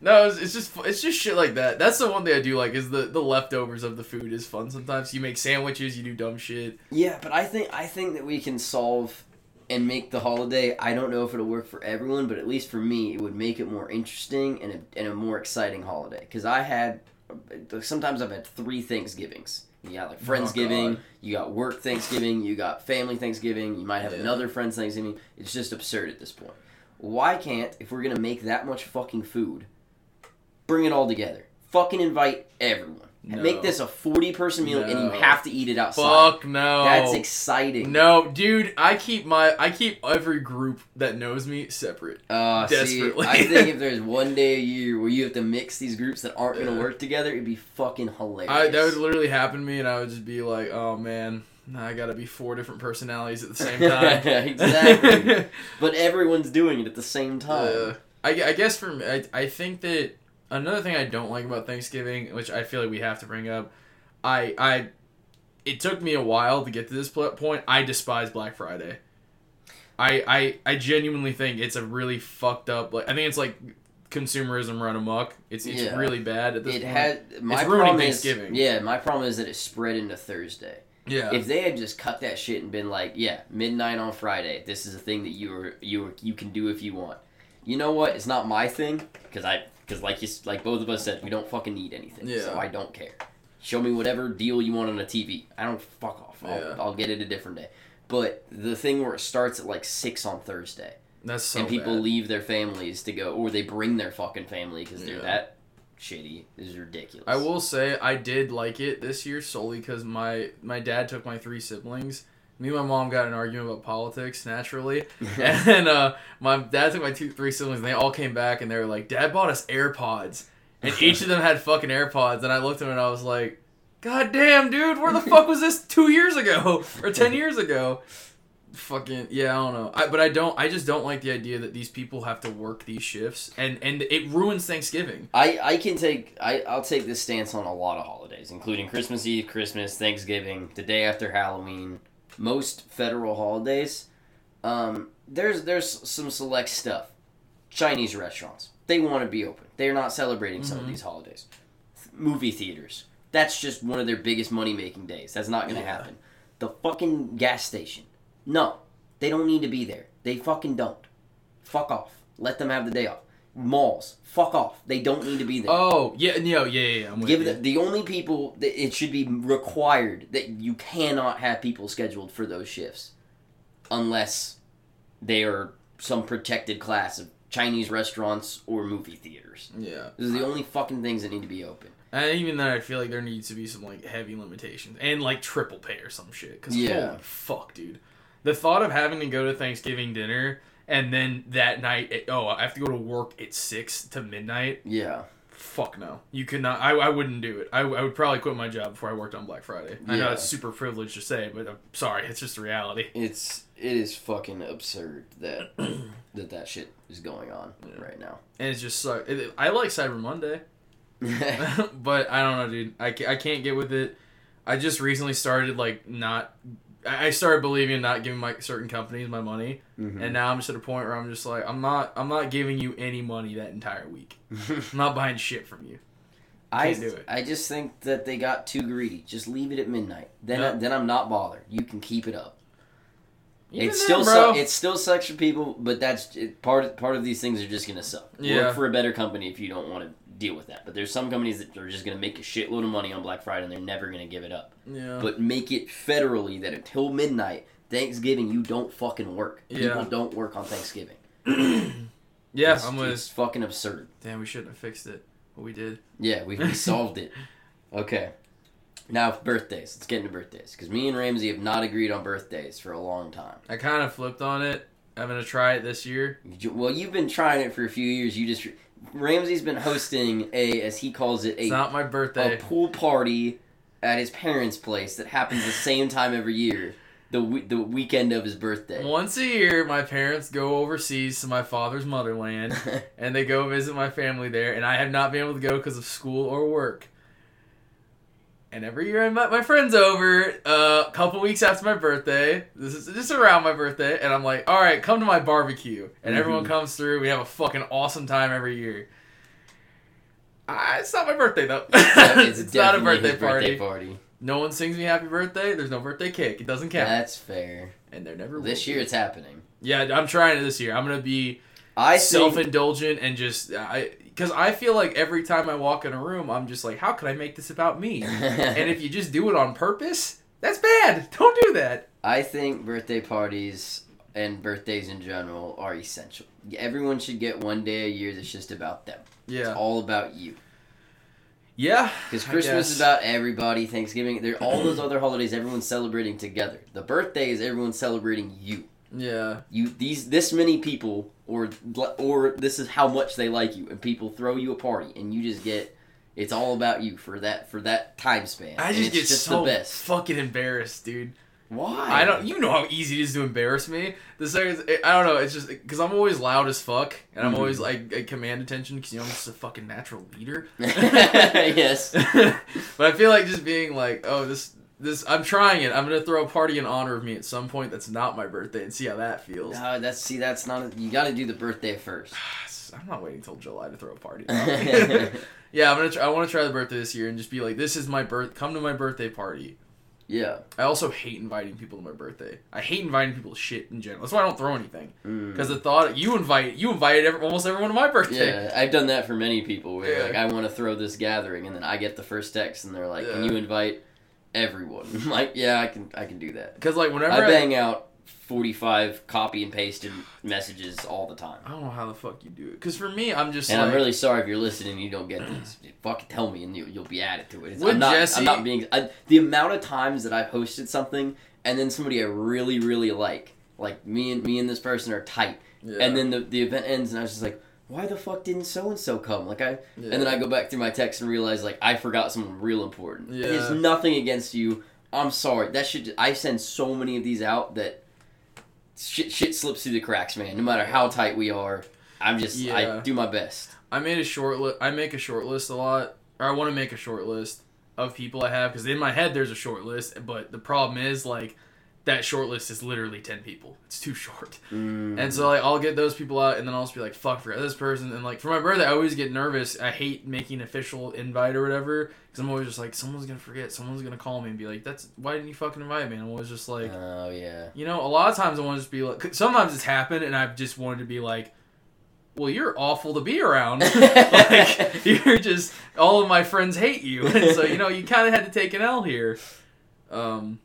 no, it's, it's just it's just shit like that. That's the one thing I do like is the the leftovers of the food is fun. Sometimes you make sandwiches, you do dumb shit. Yeah, but I think I think that we can solve and make the holiday. I don't know if it'll work for everyone, but at least for me, it would make it more interesting and a, and a more exciting holiday. Because I had sometimes I've had three Thanksgivings. You got like oh, Friendsgiving, God. you got work Thanksgiving, you got family Thanksgiving, you might have Yeah. another friend's Thanksgiving. It's just absurd at this point. Why can't, if we're gonna make that much fucking food, bring it all together? Fucking invite everyone. No. Make this a 40 person meal and you have to eat it outside. Fuck no. That's exciting. No, dude, I keep my I keep every group that knows me separate. Uh, see, I think if there's one day a year where you have to mix these groups that aren't going to work together, it'd be fucking hilarious. I that would literally happen to me, and I would just be like, "Oh man, I gotta be four different personalities at the same time." exactly. but everyone's doing it at the same time. Uh, I, I guess for me, I, I think that another thing I don't like about Thanksgiving, which I feel like we have to bring up, I I it took me a while to get to this point. I despise Black Friday. I I I genuinely think it's a really fucked up. Like I think it's like consumerism run amok. It's it's Yeah. really bad at this it point. had my It's ruining problem is Thanksgiving. yeah. My problem is that it spread into Thursday. yeah. If they had just cut that shit and been like, yeah, midnight on Friday, this is a thing that you are you are, you can do if you want. You know what? It's not my thing because I because like you like both of us said, we don't fucking need anything. Yeah. So I don't care. Show me whatever deal you want on a TV. I don't fuck off. I'll, Yeah. I'll get it a different day. But the thing where it starts at like six on Thursday That's so and people bad. leave their families to go, or they bring their fucking family because they're Yeah. that shitty This is ridiculous. I will say I did like it this year solely because my my dad took my three siblings. Me and my mom got an argument about politics naturally, and uh, my dad took my two three siblings. and They all came back and they were like, "Dad bought us AirPods," and each of them had fucking AirPods. And I looked at them and I was like, "God damn, dude, where the fuck was this two years ago or ten years ago?" Fucking yeah, I don't know. I, but I don't. I just don't like the idea that these people have to work these shifts, and and it ruins Thanksgiving. I, I can take I, I'll take this stance on a lot of holidays, including Christmas Eve, Christmas, Thanksgiving, the day after Halloween, most federal holidays. Um, there's there's some select stuff. Chinese restaurants. They want to be open. They're not celebrating some of Mhm. these holidays. Movie theaters. That's just one of their biggest money making days. That's not gonna Yeah. happen. The fucking gas station. No. They don't need to be there. They fucking don't. Fuck off. Let them have the day off. Malls. Fuck off. They don't need to be there. Oh yeah, no, yeah, yeah. yeah I'm with Give you. the, the only people that it should be required that you cannot have people scheduled for those shifts unless they are some protected class of Chinese restaurants or movie theaters. Yeah, Those are the only fucking things that need to be open. and even then, I feel like there needs to be some like heavy limitations and like triple pay or some shit. Cause Yeah. holy fuck, dude, the thought of having to go to Thanksgiving dinner and then that night, it, oh, I have to go to work at six to midnight. Yeah. Fuck no, you could not. I, I wouldn't do it. I, I would probably quit my job before I worked on Black Friday. I know Yeah. it's super privileged to say, but I'm sorry, it's just the reality. It's it is fucking absurd that that that shit is going on right now. And it's just so. It, I like Cyber Monday. but I don't know, dude. I, ca- I can't get with it. I just recently started like not. I I started believing in not giving my certain companies my money, Mhm. and now I'm just at a point where I'm just like, I'm not. I'm not giving you any money that entire week. I'm not buying shit from you. I Can't do it. I just think that they got too greedy. Just leave it at midnight. Then Yeah. I, then I'm not bothered. You can keep it up. Even It then, still su- it still sucks for people, but that's it, part of, part of these things are just gonna suck. Yeah. Work for a better company if you don't want to deal with that. But there's some companies that are just gonna make a shitload of money on Black Friday and they're never gonna give it up. yeah. But make it federally that until midnight, Thanksgiving, you don't fucking work. Yeah. People don't work on Thanksgiving. yeah, it's, I'm with. it's fucking absurd. Damn, we shouldn't have fixed it, but we did. Yeah, we, we solved it. Okay. Now birthdays. Let's get into birthdays because me and Ramsey have not agreed on birthdays for a long time. I kind of flipped on it. I'm gonna try it this year. You- Well, you've been trying it for a few years. You just Ramsey's been hosting a, as he calls it, It's a, not my birthday, a pool party at his parents' place that happens the same time every year, the the weekend of his birthday. Once a year, my parents go overseas to my father's motherland. and they go visit my family there, and I have not been able to go because of school or work. And every year I invite my friends over uh, a couple weeks after my birthday. This is just around my birthday, and I'm like, all right, come to my barbecue. And everyone Mhm. comes through. We have a fucking awesome time every year. Uh, it's not my birthday though. It's, it's not a birthday his party. birthday party. No one sings me happy birthday. There's no birthday cake. It doesn't count. That's fair. and they're never This year it's happening. Yeah, I'm trying it this year. I'm gonna be I self indulgent and just I because I feel like every time I walk in a room, I'm just like, how can I make this about me? and if you just do it on purpose, that's bad. Don't do that. I think birthday parties and birthdays in general are essential. Everyone should get one day a year that's just about them. Yeah, It's all about you. yeah. Because Christmas is about everybody. Thanksgiving, there all those other holidays. Everyone's celebrating together. The birthday is everyone celebrating you. Yeah, You these this many people, or or this is how much they like you, and people throw you a party, and you just get. It's all about you for that for that time span. I just get just so the best. fucking embarrassed, dude. Why? I don't. You know how easy it is to embarrass me. The second, I don't know. It's just because I'm always loud as fuck, and I'm Mhm. always like I command attention because you know I'm just a fucking natural leader. yes. but I feel like just being like, oh, this, this, I'm trying it. I'm gonna throw a party in honor of me at some point. That's not my birthday, and see how that feels. No, that's see, that's not. A, you got to do the birthday first. I'm not waiting till July to throw a party. yeah, I'm gonna. Try, I want to try the birthday this year and just be like, this is my birth. Come to my birthday party. yeah. I also hate inviting people to my birthday. I hate inviting people to shit in general. That's why I don't throw anything. Mm. Because the thought you invite you invited every, almost everyone to my birthday. Yeah, I've done that for many people. Where Yeah. like I want to throw this gathering, and then I get the first text, and they're like, "Can you invite everyone?" Like, "Yeah, I can. I can do that." Because like whenever I I, bang out forty-five copy and pasted messages all the time. I don't know how the fuck you do it. Because for me, I'm just And like I'm really sorry if you're listening and you don't get these. Fucking tell me, and you, you'll be added to it. It's, I'm not. Jesse- I'm not being. I, the amount of times that I posted something, and then somebody I really, really like, like me and me and this person are tight, yeah, and then the the event ends, and I was just like, why the fuck didn't so and so come? Like I, yeah. and then I go back through my text and realize like I forgot someone real important. Yeah. It's nothing against you. I'm sorry. That should. I send so many of these out that shit shit slips through the cracks, man. No matter how tight we are, I'm just Yeah. I do my best. I made a short list. I make a short list a lot, or I want to make a short list of people I have because in my head there's a short list, but the problem is like that short list is literally ten people. It's too short, Mm. and so like I'll get those people out, and then I'll just be like, "Fuck, forgot this person." And like for my birthday, I always get nervous. I hate making official invite or whatever because I'm always just like, someone's gonna forget, someone's gonna call me and be like, "That's why didn't you fucking invite me?" And I'm always just like, oh yeah. you know, a lot of times I want to just be like, sometimes it's happened, and I've just wanted to be like, well, you're awful to be around. like, you're just, all of my friends hate you. And so, you know, you kind of had to take an L here. Um,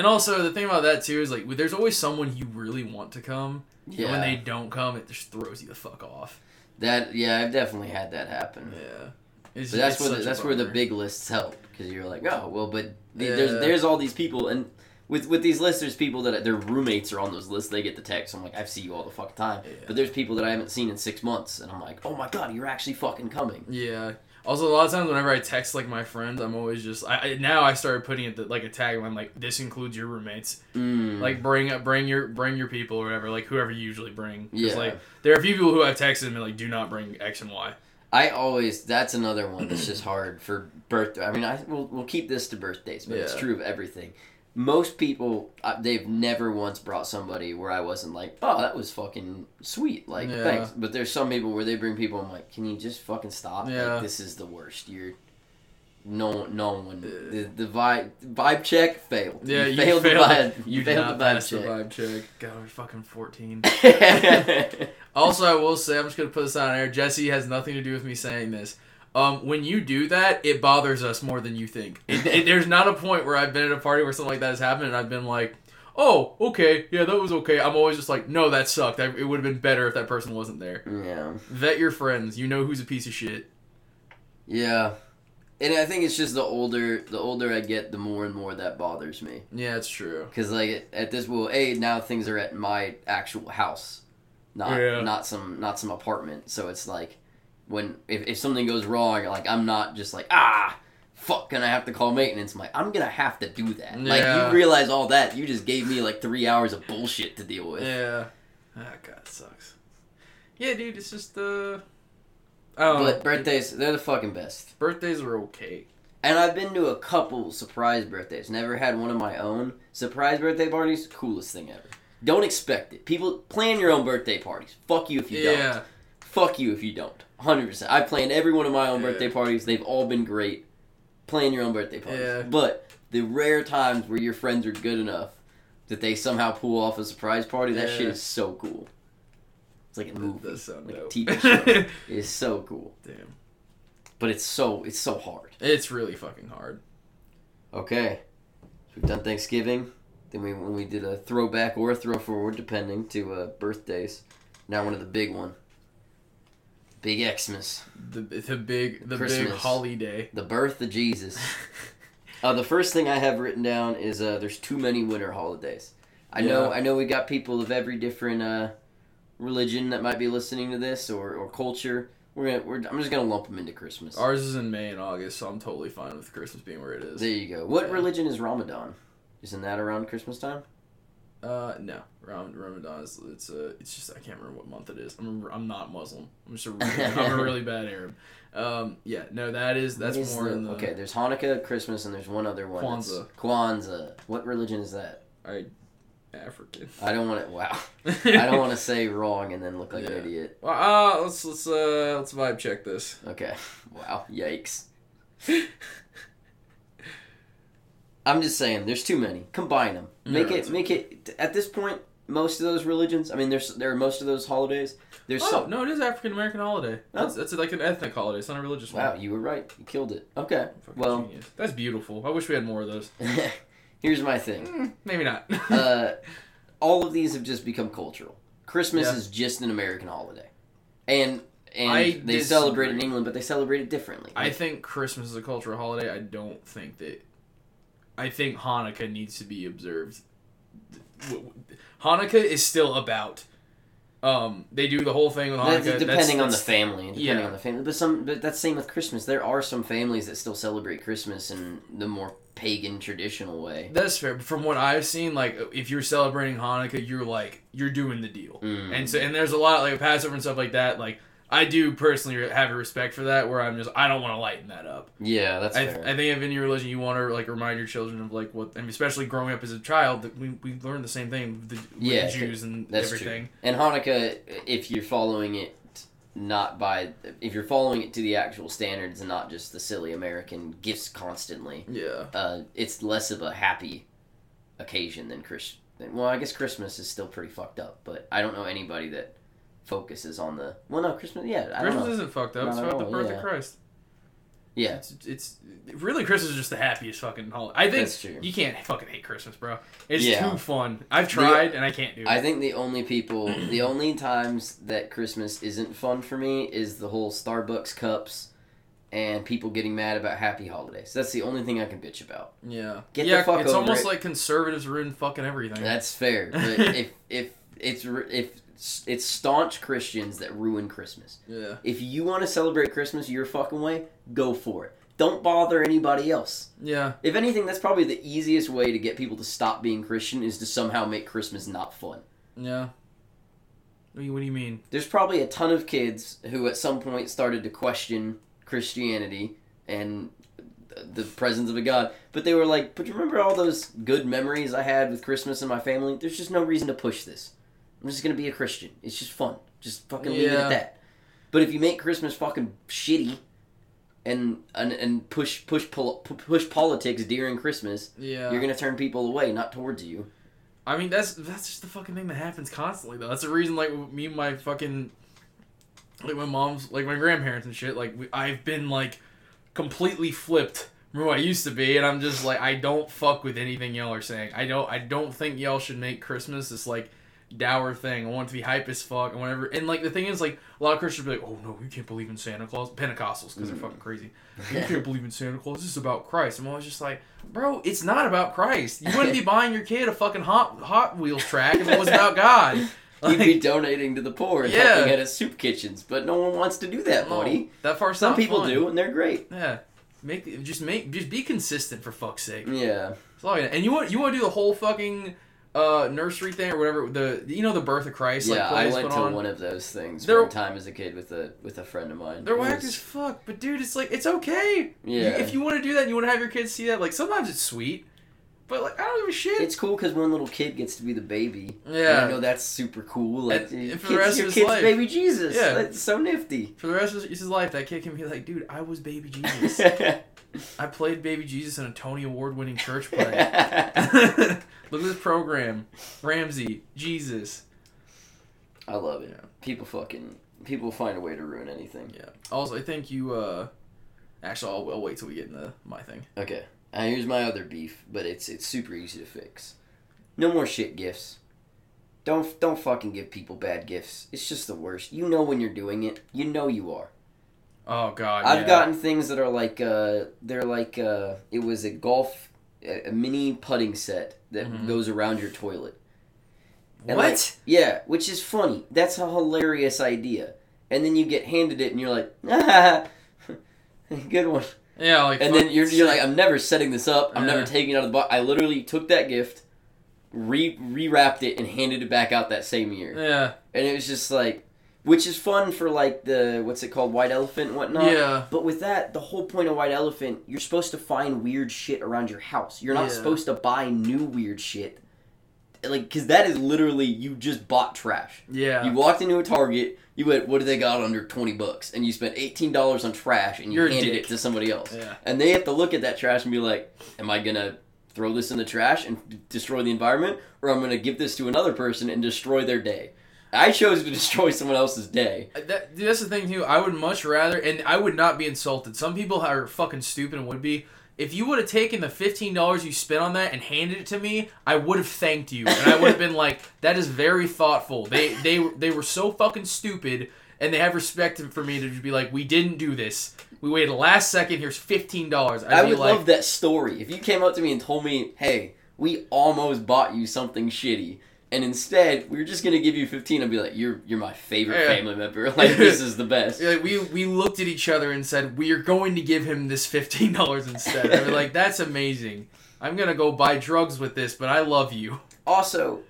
and also, the thing about that, too, is like, there's always someone you really want to come. yeah. And when they don't come, it just throws you the fuck off. that yeah, I've definitely had that happen. Yeah. It's, But that's where the, that's where the big lists help because you're like, oh well, but the, Yeah. there's there's all these people and. With, with these lists, there's people that their roommates are on those lists. They get the text. I'm like, I see you all the fucking time. Yeah. But there's people that I haven't seen in six months, and I'm like, oh my god, you're actually fucking coming. Yeah. Also, a lot of times whenever I text like my friends, I'm always just I, I now I started putting it like a tag. I'm like, this includes your roommates. Mm. Like bring up bring your bring your people or whatever. Like whoever you usually bring. Yeah. Like there are a few people who I've texted and been like, do not bring X and Y. I always that's another one that's just hard for birthday. I mean, I we'll, we'll keep this to birthdays, but it's true of everything. Most people uh, they've never once brought somebody where I wasn't like, oh, that was fucking sweet, like Yeah. thanks. But there's some people where they bring people. I'm like, can you just fucking stop? Yeah. Like, this is the worst. You're no no one Uh. the, the vibe vibe check failed. Yeah, you, failed, failed. the vibe. you, You, did failed not the vibe pass the vibe check. God, we're fucking 14. Also, I will say, I'm just gonna put this on air. Jesse has nothing to do with me saying this. Um, when you do that, it bothers us more than you think. It, it- there's not a point where I've been at a party where something like that has happened, and I've been like, "Oh, okay, yeah, that was okay." I'm always just like, "No, that sucked. I, it would have been better if that person wasn't there." yeah. Vet your friends. You know who's a piece of shit. Yeah. And I think it's just the older the older I get, the more and more that bothers me. Yeah, it's true. Cause like at this well, a now things are at my actual house, not Yeah. not some not some apartment. So it's like when if, if something goes wrong, like I'm not just like ah fuck, gonna have to call maintenance. I'm like I'm gonna have to do that. Like you realize all that, you just gave me like three hours of bullshit to deal with. Yeah. Ah, God, it sucks. Yeah, dude, it's just uh. Oh But birthdays, they're the fucking best. Birthdays are okay. And I've been to a couple surprise birthdays. Never had one of my own. Surprise birthday parties, coolest thing ever. Don't expect it. People plan your own birthday parties. Fuck you if you don't. Yeah. Fuck you if you don't. 100%. I planned every one of my own Yeah. birthday parties. They've all been great. Plan your own birthday parties. Yeah. But the rare times where your friends are good enough that they somehow pull off a surprise party, that shit is so cool. It's like a That movie. sound like a. TV show. It's so cool. Damn. But it's so it's so hard. It's really fucking hard. Okay. So we've done Thanksgiving. Then we when we did a throwback or a throw forward, depending, to uh, birthdays. Now one of the big one. Big Xmas. The the big the big Christmas. holiday. The birth of Jesus. Uh, the first thing I have written down is uh, there's too many winter holidays. I know I know we got people of every different uh, religion that might be listening to this or, or culture. We're gonna we're, I'm just gonna lump them into Christmas. Ours is in May and August, so I'm totally fine with Christmas being where it is. There you go. What Yeah. religion is Ramadan? Isn't that around Christmas time? Uh, no, Ramadan is it's a it's just I can't remember what month it is. I'm a, I'm not Muslim. I'm just a really, I'm a really bad Arab. Um, yeah, no, that is that's is more the- in the okay. There's Hanukkah, Christmas, and there's one other one. Kwanzaa. Kwanzaa. What religion is that? I African. I don't want to. Wow. I don't want to say wrong and then look like Yeah. an idiot. Well, uh, let's let's uh let's vibe check this. Okay. Wow. Yikes. I'm just saying, there's too many. Combine them. Make Yeah, it. Make it. At this point, most of those religions. I mean, there's there are most of those holidays. There's Oh some. no, it is African American holiday. Oh. That's that's like an ethnic holiday. It's not a religious Wow, one. you were right. You killed it. Okay. Well, genius. that's beautiful. I wish we had more of those. here's my thing. Mm, maybe not. uh, all of these have just become cultural. Christmas Yeah. is just an American holiday, and and I they celebrate in. England, but they celebrate it differently. I think Christmas is a cultural holiday. I don't think that. I think Hanukkah needs to be observed. W- Hanukkah is still about. Um, they do the whole thing with That's Hanukkah. depending That's- on the family, depending yeah. on the family. But some, but that's same with Christmas. There are some families that still celebrate Christmas in the more pagan traditional way. That's fair. From what I've seen, like if you're celebrating Hanukkah, you're like you're doing the deal. Mm. And so and there's a lot like Passover and stuff like that. Like I do personally have a respect for that, where I'm just I don't want to lighten that up. yeah, that's I, fair. I think if in your religion you want to like remind your children of like what, I and especially growing up as a child, that we we learn the same thing with the, with Yeah, the Jews and that's everything. and Hanukkah, if you're following it not by, if you're following it to the actual standards and not just the silly American gifts constantly, Yeah. uh, it's less of a happy occasion than Chris. Well, I guess Christmas is still pretty fucked up, but I don't know anybody that focuses on the. Well, no, Christmas. Yeah, I don't Christmas isn't fucked up. It's Not at about the birth yeah. of Christ. Yeah, It's, it's really Christmas is just the happiest fucking holiday. I think you can't fucking hate Christmas, bro. It's Yeah. too fun. I've tried and I can't do it. I think the only people, the only times that Christmas isn't fun for me is the whole Starbucks cups and people getting mad about happy holidays. That's the only thing I can bitch about. yeah. Get the yeah, fuck it's almost it. like conservatives ruin fucking everything. That's fair, but if if it's if it's staunch Christians that ruin Christmas. yeah. If you want to celebrate Christmas your fucking way, go for it. Don't bother anybody else. Yeah. If anything, that's probably the easiest way to get people to stop being Christian is to somehow make Christmas not fun. Yeah. What do you, what do you mean? There's probably a ton of kids who at some point started to question Christianity and the presence of a God, but they were like, "But you remember all those good memories I had with Christmas and my family? There's just no reason to push this. I'm just gonna be a Christian. It's just fun. Just fucking leave it Yeah. at that." But if you make Christmas fucking shitty and and, and push push pol- pu- push politics during Christmas, Yeah. you're gonna turn people away, not towards you. I mean, that's that's just the fucking thing that happens constantly, though. That's the reason, like, me and my fucking, like, my mom's, like, my grandparents and shit, like, we, I've been, like, completely flipped from who I used to be, and I'm just, like, I don't fuck with anything y'all are saying. I don't, I don't think y'all should make Christmas this, like, dour thing. I want it to be hype as fuck and whatever. And, like, the thing is, like, a lot of Christians be like, oh, no, you can't believe in Santa Claus. Pentecostals, because they're mm. fucking crazy. You can't believe in Santa Claus. This is about Christ. And I'm always just like, bro, it's not about Christ. You wouldn't be buying your kid a fucking Hot Hot Wheels track if it was about God. You'd be Like, donating to the poor and Yeah. helping at soup kitchens, but no one wants to do that, no, buddy. that far Some people do, and they're great. Yeah, make just make just be consistent for fuck's sake. Yeah. That's all I- and you want you want to do the whole fucking uh nursery thing or whatever the you know the birth of Christ yeah, like I plays went put to on? one of those things They're- one time as a kid with a with a friend of mine. They're It whack was- as fuck, but dude, it's like it's okay. You- Yeah. if you want to do that, and you want to have your kids see that. Like sometimes it's sweet, but like I don't give a shit. It's cool because one little kid gets to be the baby. Yeah. And I know that's super cool. Like, And- and for the rest your of his kid's life. baby Jesus. Yeah. That's so nifty. For the rest of his life, that kid can be like, dude, I was baby Jesus. I played baby Jesus in a Tony Award winning church play. Look at this program. Ramsey, Jesus. I love it. Yeah. People fucking people find a way to ruin anything. Yeah. Also, I think you. uh Actually, I'll, I'll wait till we get into my thing. Okay. Uh, here's my other beef, but it's it's super easy to fix. No more shit gifts. Don't don't fucking give people bad gifts. It's just the worst. You know when you're doing it. You know you are. Oh God. I've yeah. gotten things that are like uh they're like uh it was a golf a, mini putting set that Mhm. goes around your toilet. And What? like- yeah, which is funny. That's a hilarious idea. And then you get handed it and you're like, ah, good one. yeah. Like. And then you're, you're like, I'm never setting this up. I'm never taking it out of the box. I literally took that gift, re rewrapped it, and handed it back out that same year. Yeah. And it was just like, which is fun for like the what's it called, white elephant and whatnot. Yeah. But with that, the whole point of White Elephant, you're supposed to find weird shit around your house. You're not Yeah. supposed to buy new weird shit. Like, because that is literally, you just bought trash. Yeah. You walked into a Target, you went, what do they got under 20 bucks? And you spent $18 on trash and you You're handed it to somebody else. yeah. And they have to look at that trash and be like, am I to throw this in the trash and destroy the environment? Or I'm to give this to another person and destroy their day? I chose to destroy someone else's day. Uh, that, that's the thing too. I would much rather, and I would not be insulted. Some people are fucking stupid and would be. If you would have taken the fifteen dollars you spent on that and handed it to me, I would have thanked you, and I would have been like, "That is very thoughtful." They they they were so fucking stupid, and they have respect for me to just be like, "We didn't do this. We waited last second. Here's fifteen dollars." I would like, love that story. If you came up to me and told me, "Hey, we almost bought you something shitty," and instead we were just gonna give you fifteen, I'd be like, "You're you're my favorite Yeah. family member. Like this is the best." Like we we looked at each other and said we are going to give him this fifteen dollars instead. And we're like, that's amazing. I'm gonna go buy drugs with this, but I love you. Also,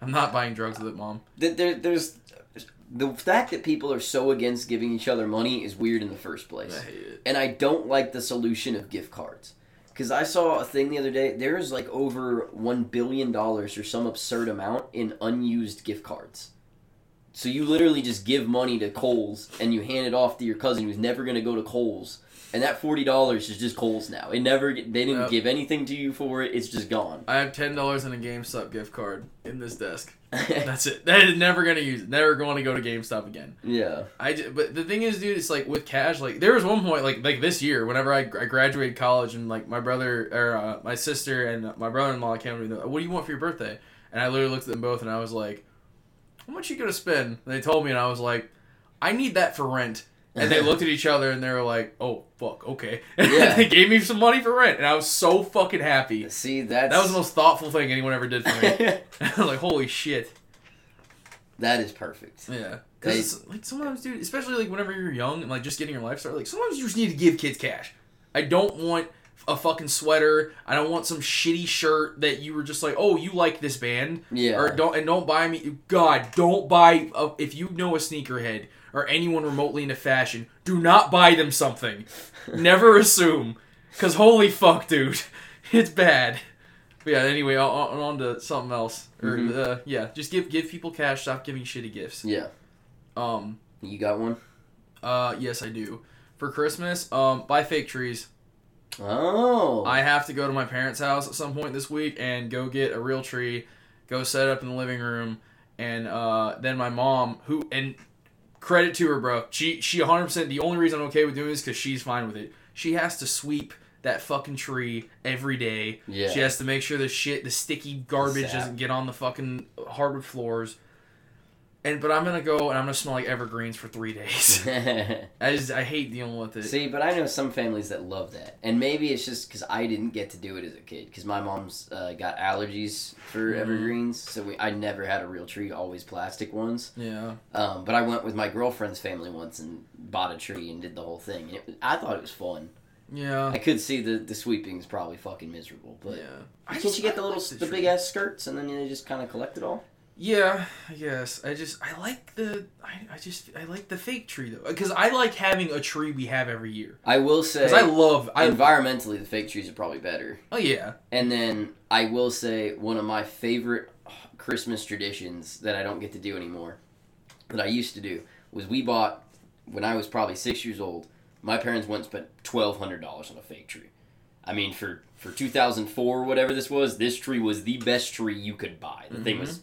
I'm not buying drugs with it, mom. th- there, there's the fact that people are so against giving each other money is weird in the first place, I hate it. and I don't like the solution of gift cards. Because I saw a thing the other day. There's like over one billion dollars or some absurd amount in unused gift cards. So you literally just give money to Kohl's and you hand it off to your cousin who's never gonna go to Kohl's, and that forty dollars is just Kohl's now. It never they didn't Yep. give anything to you for it. It's just gone. I have ten dollars in a GameStop gift card in this desk. That's it. That is never gonna use it. Never going to go to GameStop again. yeah. I but the thing is, dude, it's like with cash. Like there was one point, like like this year, whenever I, I graduated college, and like my brother or uh, my sister and my brother in law came to me, like, what do you want for your birthday? And I literally looked at them both, and I was like, how much you gonna spend? And they told me, and I was like, I need that for rent. And they looked at each other, and they were like, oh fuck, okay. Yeah. they gave me some money for rent, and I was so fucking happy. See that's That was the most thoughtful thing anyone ever did for me. I was like, holy shit. that is perfect. Yeah, because like sometimes, dude, especially like whenever you're young and like just getting your life started, like sometimes you just need to give kids cash. I don't want a fucking sweater. I don't want some shitty shirt that you were just like, oh, you like this band, Yeah. or don't and don't buy me. God, don't buy a, if you know a sneakerhead or anyone remotely into fashion, do not buy them something. Never assume, because holy fuck, dude, it's bad. But yeah. Anyway, on, on to something else. Or Mhm. uh, yeah, just give give people cash. Stop giving shitty gifts. yeah. Um. You got one? Uh. Yes, I do. For Christmas, um, buy fake trees. Oh. I have to go to my parents' house at some point this week and go get a real tree, go set it up in the living room, and uh, then my mom, who and credit to her, bro, she she 100. percent The only reason I'm okay with doing this because she's fine with it. She has to sweep that fucking tree every day. yeah. She has to make sure the shit, the sticky garbage Sap. doesn't get on the fucking hardwood floors. And but I'm gonna go and I'm gonna smell like evergreens for three days. I just I hate dealing with it. See, but I know some families that love that, and maybe it's just because I didn't get to do it as a kid. Because my mom's uh, got allergies for Mhm. evergreens, so we, I never had a real tree, always plastic ones. Yeah. Um, but I went with my girlfriend's family once and bought a tree and did the whole thing. It, I thought it was fun. Yeah. I could see the the sweeping is probably fucking miserable, but yeah. can't you get the little like the tree. big ass skirts and then you just kind of collect it all? Yeah, I guess. I just I like the I, I just I like the fake tree though because I like having a tree we have every year I will say because I love I environmentally the fake trees are probably better. oh yeah And then I will say one of my favorite Christmas traditions that I don't get to do anymore, that I used to do, was we bought when I was probably six years old. My parents went and spent twelve hundred dollars on a fake tree. I mean, for for two thousand four, whatever this was, this tree was the best tree you could buy. The thing mm-hmm. was,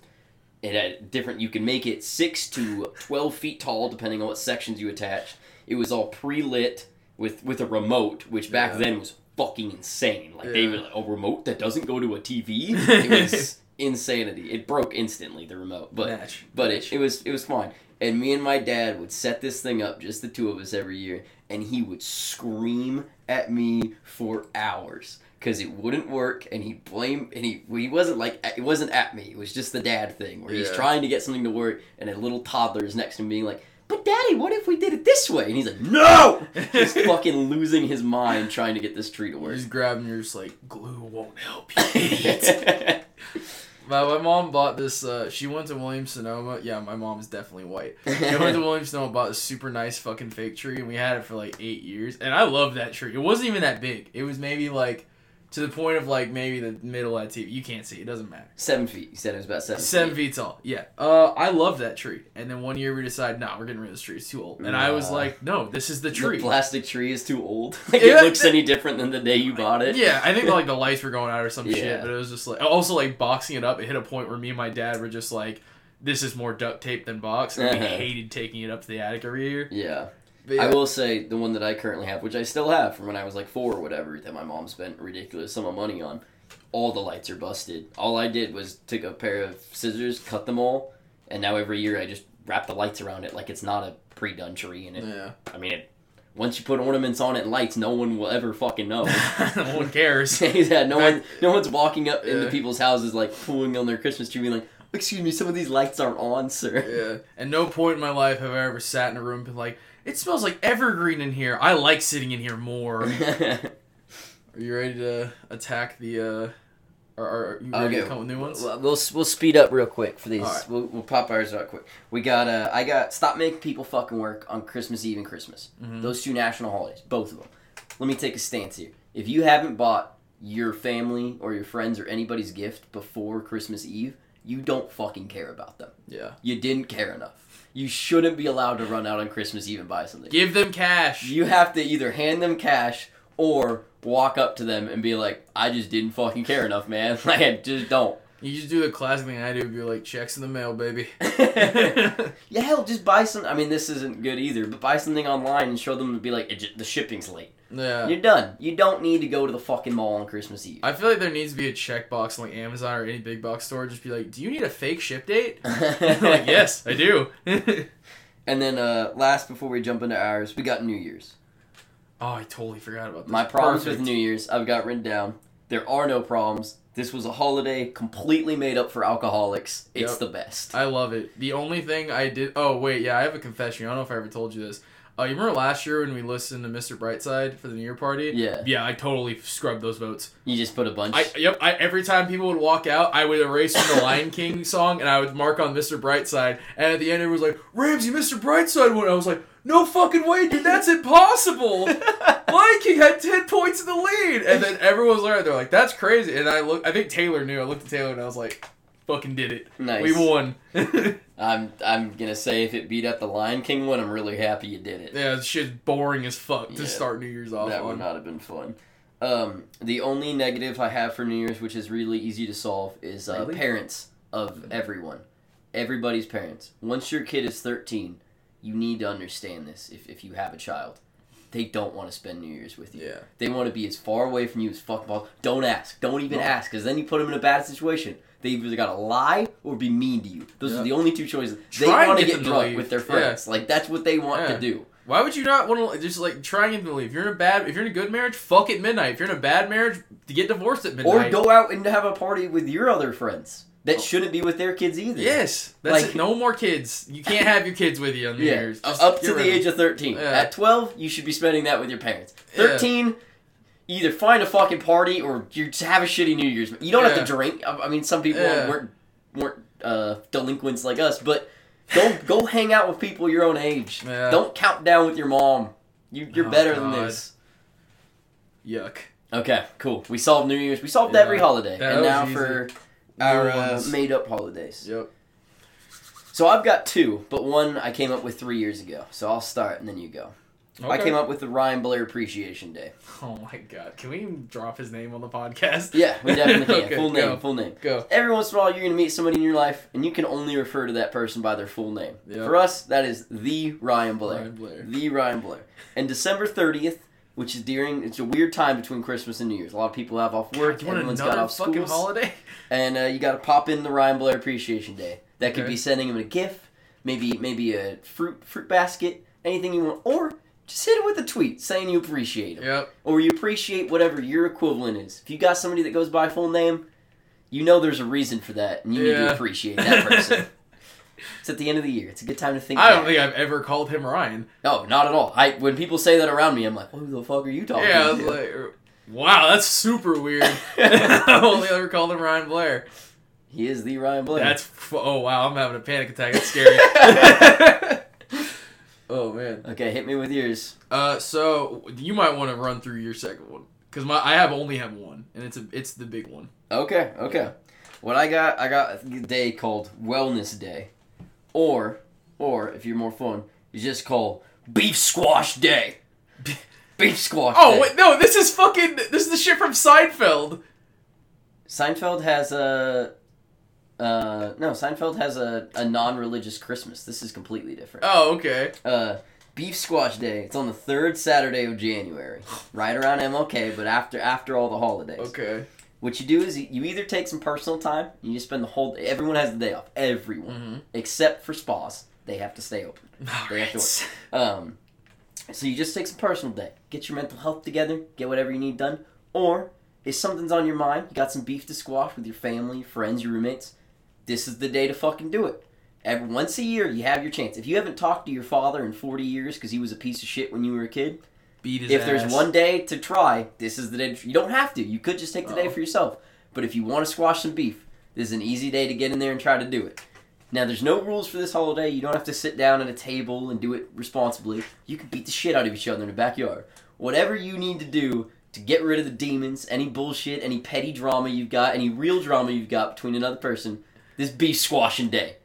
it had different. You can make it six to twelve feet tall, depending on what sections you attach. It was all pre lit with with a remote, which back Yeah. then was fucking insane. Like they were like, a remote that doesn't go to a TV. It was insanity. It broke instantly the remote, but match but it, it was it was fine. And me and my dad would set this thing up, just the two of us every year, and he would scream at me for hours because it wouldn't work, and he blamed and he he wasn't like it wasn't at me. It was just the dad thing where he's Yeah. trying to get something to work, and a little toddler is next to him being like. But daddy, what if we did it this way? And he's like, no! Just fucking losing his mind trying to get this tree to work. he's grabbing you're just like glue won't help you my, my mom bought this uh she went to Williams Sonoma yeah my mom is definitely white she went to Williams Sonoma bought a super nice fucking fake tree and we had it for like eight years and I love that tree it wasn't even that big it was maybe like to the point of like maybe the middle of that TV. You can't see. It doesn't matter. Seven feet. You said it was about seven. Seven feet. feet tall. Yeah. Uh, I love that tree. And then one year we decided, nah, we're getting rid of this tree. It's too old. And I was like, no, this is the tree. The plastic tree is too old. Like Yeah, it looks that- any different than the day you bought it. Yeah, I think like the lights were going out or some Yeah. shit, but it was just like also like boxing it up. It hit a point where me and my dad were just like, "This is more duct tape than box," and we Uh-huh. hated taking it up to the attic every year. Yeah. But I will say the one that I currently have, which I still have from when I was like four or whatever, that my mom spent a ridiculous sum of money on. All the lights are busted. All I did was took a pair of scissors, cut them all, and now every year I just wrap the lights around it like it's not a pre-done tree. And it, yeah, I mean, it, once you put ornaments on it and lights, no one will ever fucking know. no one cares. yeah, no one, no one's walking up into Yeah. people's houses like pulling on their Christmas tree, being like, "Excuse me, some of these lights aren't on, sir." Yeah. At no point in my life have I ever sat in a room and been like, "It smells like evergreen in here. I like sitting in here more." Are you ready to attack the? uh Or are you ready Okay. to come with new ones? We'll, we'll we'll speed up real quick for these. Alright. We'll, we'll pop ours out quick. We got uh, I got stop making people fucking work on Christmas Eve and Christmas. Mhm. Those two national holidays, both of them. Let me take a stance here. If you haven't bought your family or your friends or anybody's gift before Christmas Eve, you don't fucking care about them. Yeah. You didn't care enough. You shouldn't be allowed to run out on Christmas Eve and buy something. Give them cash. You have to either hand them cash or walk up to them and be like, "I just didn't fucking care enough, man. Like, I just don't." You just do the classic thing I do. Be like, checks in the mail, baby. yeah, hell, just buy some. I mean, this isn't good either, but buy something online and show them to be like, "It ju- the shipping's late. Yeah. You're done. You don't need to go to the fucking mall on Christmas Eve. I feel like there needs to be a checkbox on like Amazon or any big box store. Just be like, do you need a fake ship date? like, yes, I do. And then, uh, last before we jump into ours, we got New Year's. Oh, I totally forgot about this. My problems with New Year's, I've got written down. There are no problems. This was a holiday completely made up for alcoholics. It's Yep. the best. I love it. The only thing I did. Oh wait, yeah, I have a confession. I don't know if I ever told you this. Uh, you remember last year when we listened to Mr. Brightside for the New Year party? Yeah. Yeah, I totally scrubbed those votes. You just put a bunch. I yep. I every time people would walk out, I would erase from the Lion King song and I would mark on Mr. Brightside. And at the end, it was like Ramsey, Mr. Brightside won. I was like, no fucking way, dude. That's impossible. Lion King had ten points in the lead, and then everyone was there. They're like, "That's crazy." And I look, I think Taylor knew. I looked at Taylor and I was like, "Fucking did it. nice. We won." I'm I'm gonna say if it beat out the Lion King one, I'm really happy you did it. yeah, this shit's boring as fuck to Yeah. start New Year's off that would not have been fun. Um, the only negative I have for New Year's, which is really easy to solve, is uh, Really? parents of everyone. Everybody's parents. Once your kid is 13, you need to understand this if, if you have a child. They don't want to spend New Year's with you. Yeah. They want to be as far away from you as fucking possible. Don't ask. Don't even No. ask, because then you put them in a bad situation. They either gotta lie or be mean to you. Those Yeah. are the only two choices. Try they want to get get drunk with their Yeah. friends. Like that's what they want Yeah. to do. Why would you not want to just like try and get them to leave? If you're in a bad, if you're in a good marriage, fuck at midnight. If you're in a bad marriage, to get divorced at midnight. Or go out and have a party with your other friends that shouldn't be with their kids either. Yes, that's Like- it. No more kids. You can't have your kids with you on New Yeah, Year's. Just up to the age of 13. Yeah. At 12, you should be spending that with your parents. Yeah. 13, either find a fucking party or you just have a shitty New Year's. You don't have to drink. I I mean, some people Yeah. weren't weren't uh, delinquents like us, but go go hang out with people your own age. Yeah. Don't count down with your mom. You, you're Oh, better than this. Yuck. Okay, cool. We solved New Year's. We solved Yeah. every holiday, That and now easy. for our uh, made up holidays. Yep. So I've got two, but one I came up with three years ago. So I'll start and then you go. I came up with the Ryan Blair Appreciation Day. Oh my god. Can we even drop his name on the podcast? Yeah, we definitely can. Okay, full name, go. full name. Go. Every once in a while, you're going to meet somebody in your life, and you can only refer to that person by their full name. Yep. For us, that is the Ryan Blair. Ryan Blair. The Ryan Blair. And December 30th, which is during, it's a weird time between Christmas and New Year's. A lot of people have off work, want everyone's got off fucking schools, holiday? and uh, you got to pop in the Ryan Blair Appreciation Day. That could Okay. be sending him a gift, maybe maybe a fruit fruit basket, anything you want, or just hit him with a tweet saying you appreciate him Yep. or you appreciate whatever your equivalent is. If you got somebody that goes by full name, you know there's a reason for that, and you need to appreciate that person. it's at the end of the year. It's a good time to think. I don't back. think I've ever called him Ryan. No, not at all. I when people say that around me, I'm like, who the fuck are you talking yeah, I was to? like, wow, that's super weird. I've only ever called him Ryan Blair. he is the Ryan Blair. That's f- oh wow, I'm having a panic attack. That's scary. Oh man. okay. Hit me with yours. Uh, so you might want to run through your second one because my I have only have one, and it's a it's the big one. Okay, okay. What I got, I got a day called Wellness Day, or, or if you're more fun, you just call Beef Squash Day. Beef Squash. Oh Day. wait, no, this is fucking this is the shit from Seinfeld. Seinfeld has a. Uh, no, Seinfeld has a, a non-religious Christmas. This is completely different. Oh okay. Uh, Beef Squash Day. It's on the third Saturday of January, right around MLK, but after after all the holidays. Okay. What you do is you either take some personal time, and you spend the whole. Day. Everyone has the day off. Everyone, Mm-hmm. except for spas, they have to stay open. They have to Um, so you just take some personal day, get your mental health together, get whatever you need done. Or if something's on your mind, you got some beef to squash with your family, friends, your roommates. This is the day to fucking do it. Every once a year, you have your chance. If you haven't talked to your father in forty years because he was a piece of shit when you were a kid, Beat his if there's one day to try, this is the day. To, you don't have to. You could just take the day Oh. for yourself. But if you want to squash some beef, this is an easy day to get in there and try to do it. Now, there's no rules for this holiday. You don't have to sit down at a table and do it responsibly. You can beat the shit out of each other in the backyard. Whatever you need to do to get rid of the demons, any bullshit, any petty drama you've got, any real drama you've got between another person, this beef squashing day.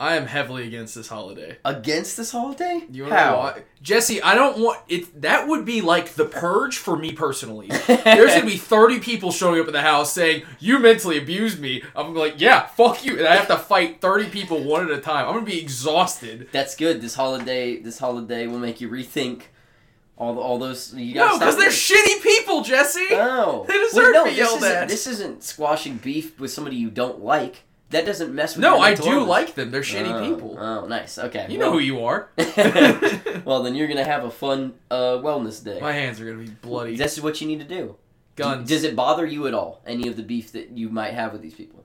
I am heavily against this holiday. Against this holiday? You want why? Jesse, I don't want it. That would be like the purge for me personally. There's gonna be 30 people showing up at the house saying you mentally abused me. I'm like, yeah, fuck you, and I have to fight 30 people one at a time. I'm gonna be exhausted. That's good. This holiday, this holiday will make you rethink all the, all those. You No, got because they're shitty people, Jesse. Oh, They deserve no, to be this yelled isn't- at. This isn't squashing beef with somebody you don't like. That doesn't mess with. No, I do illness. like them. They're shitty Oh, people. Oh, nice. Okay. You well, know who you are. well, then you're gonna have a fun uh, wellness day. My hands are gonna be bloody. This is what you need to do. Guns. Does it bother you at all? Any of the beef that you might have with these people?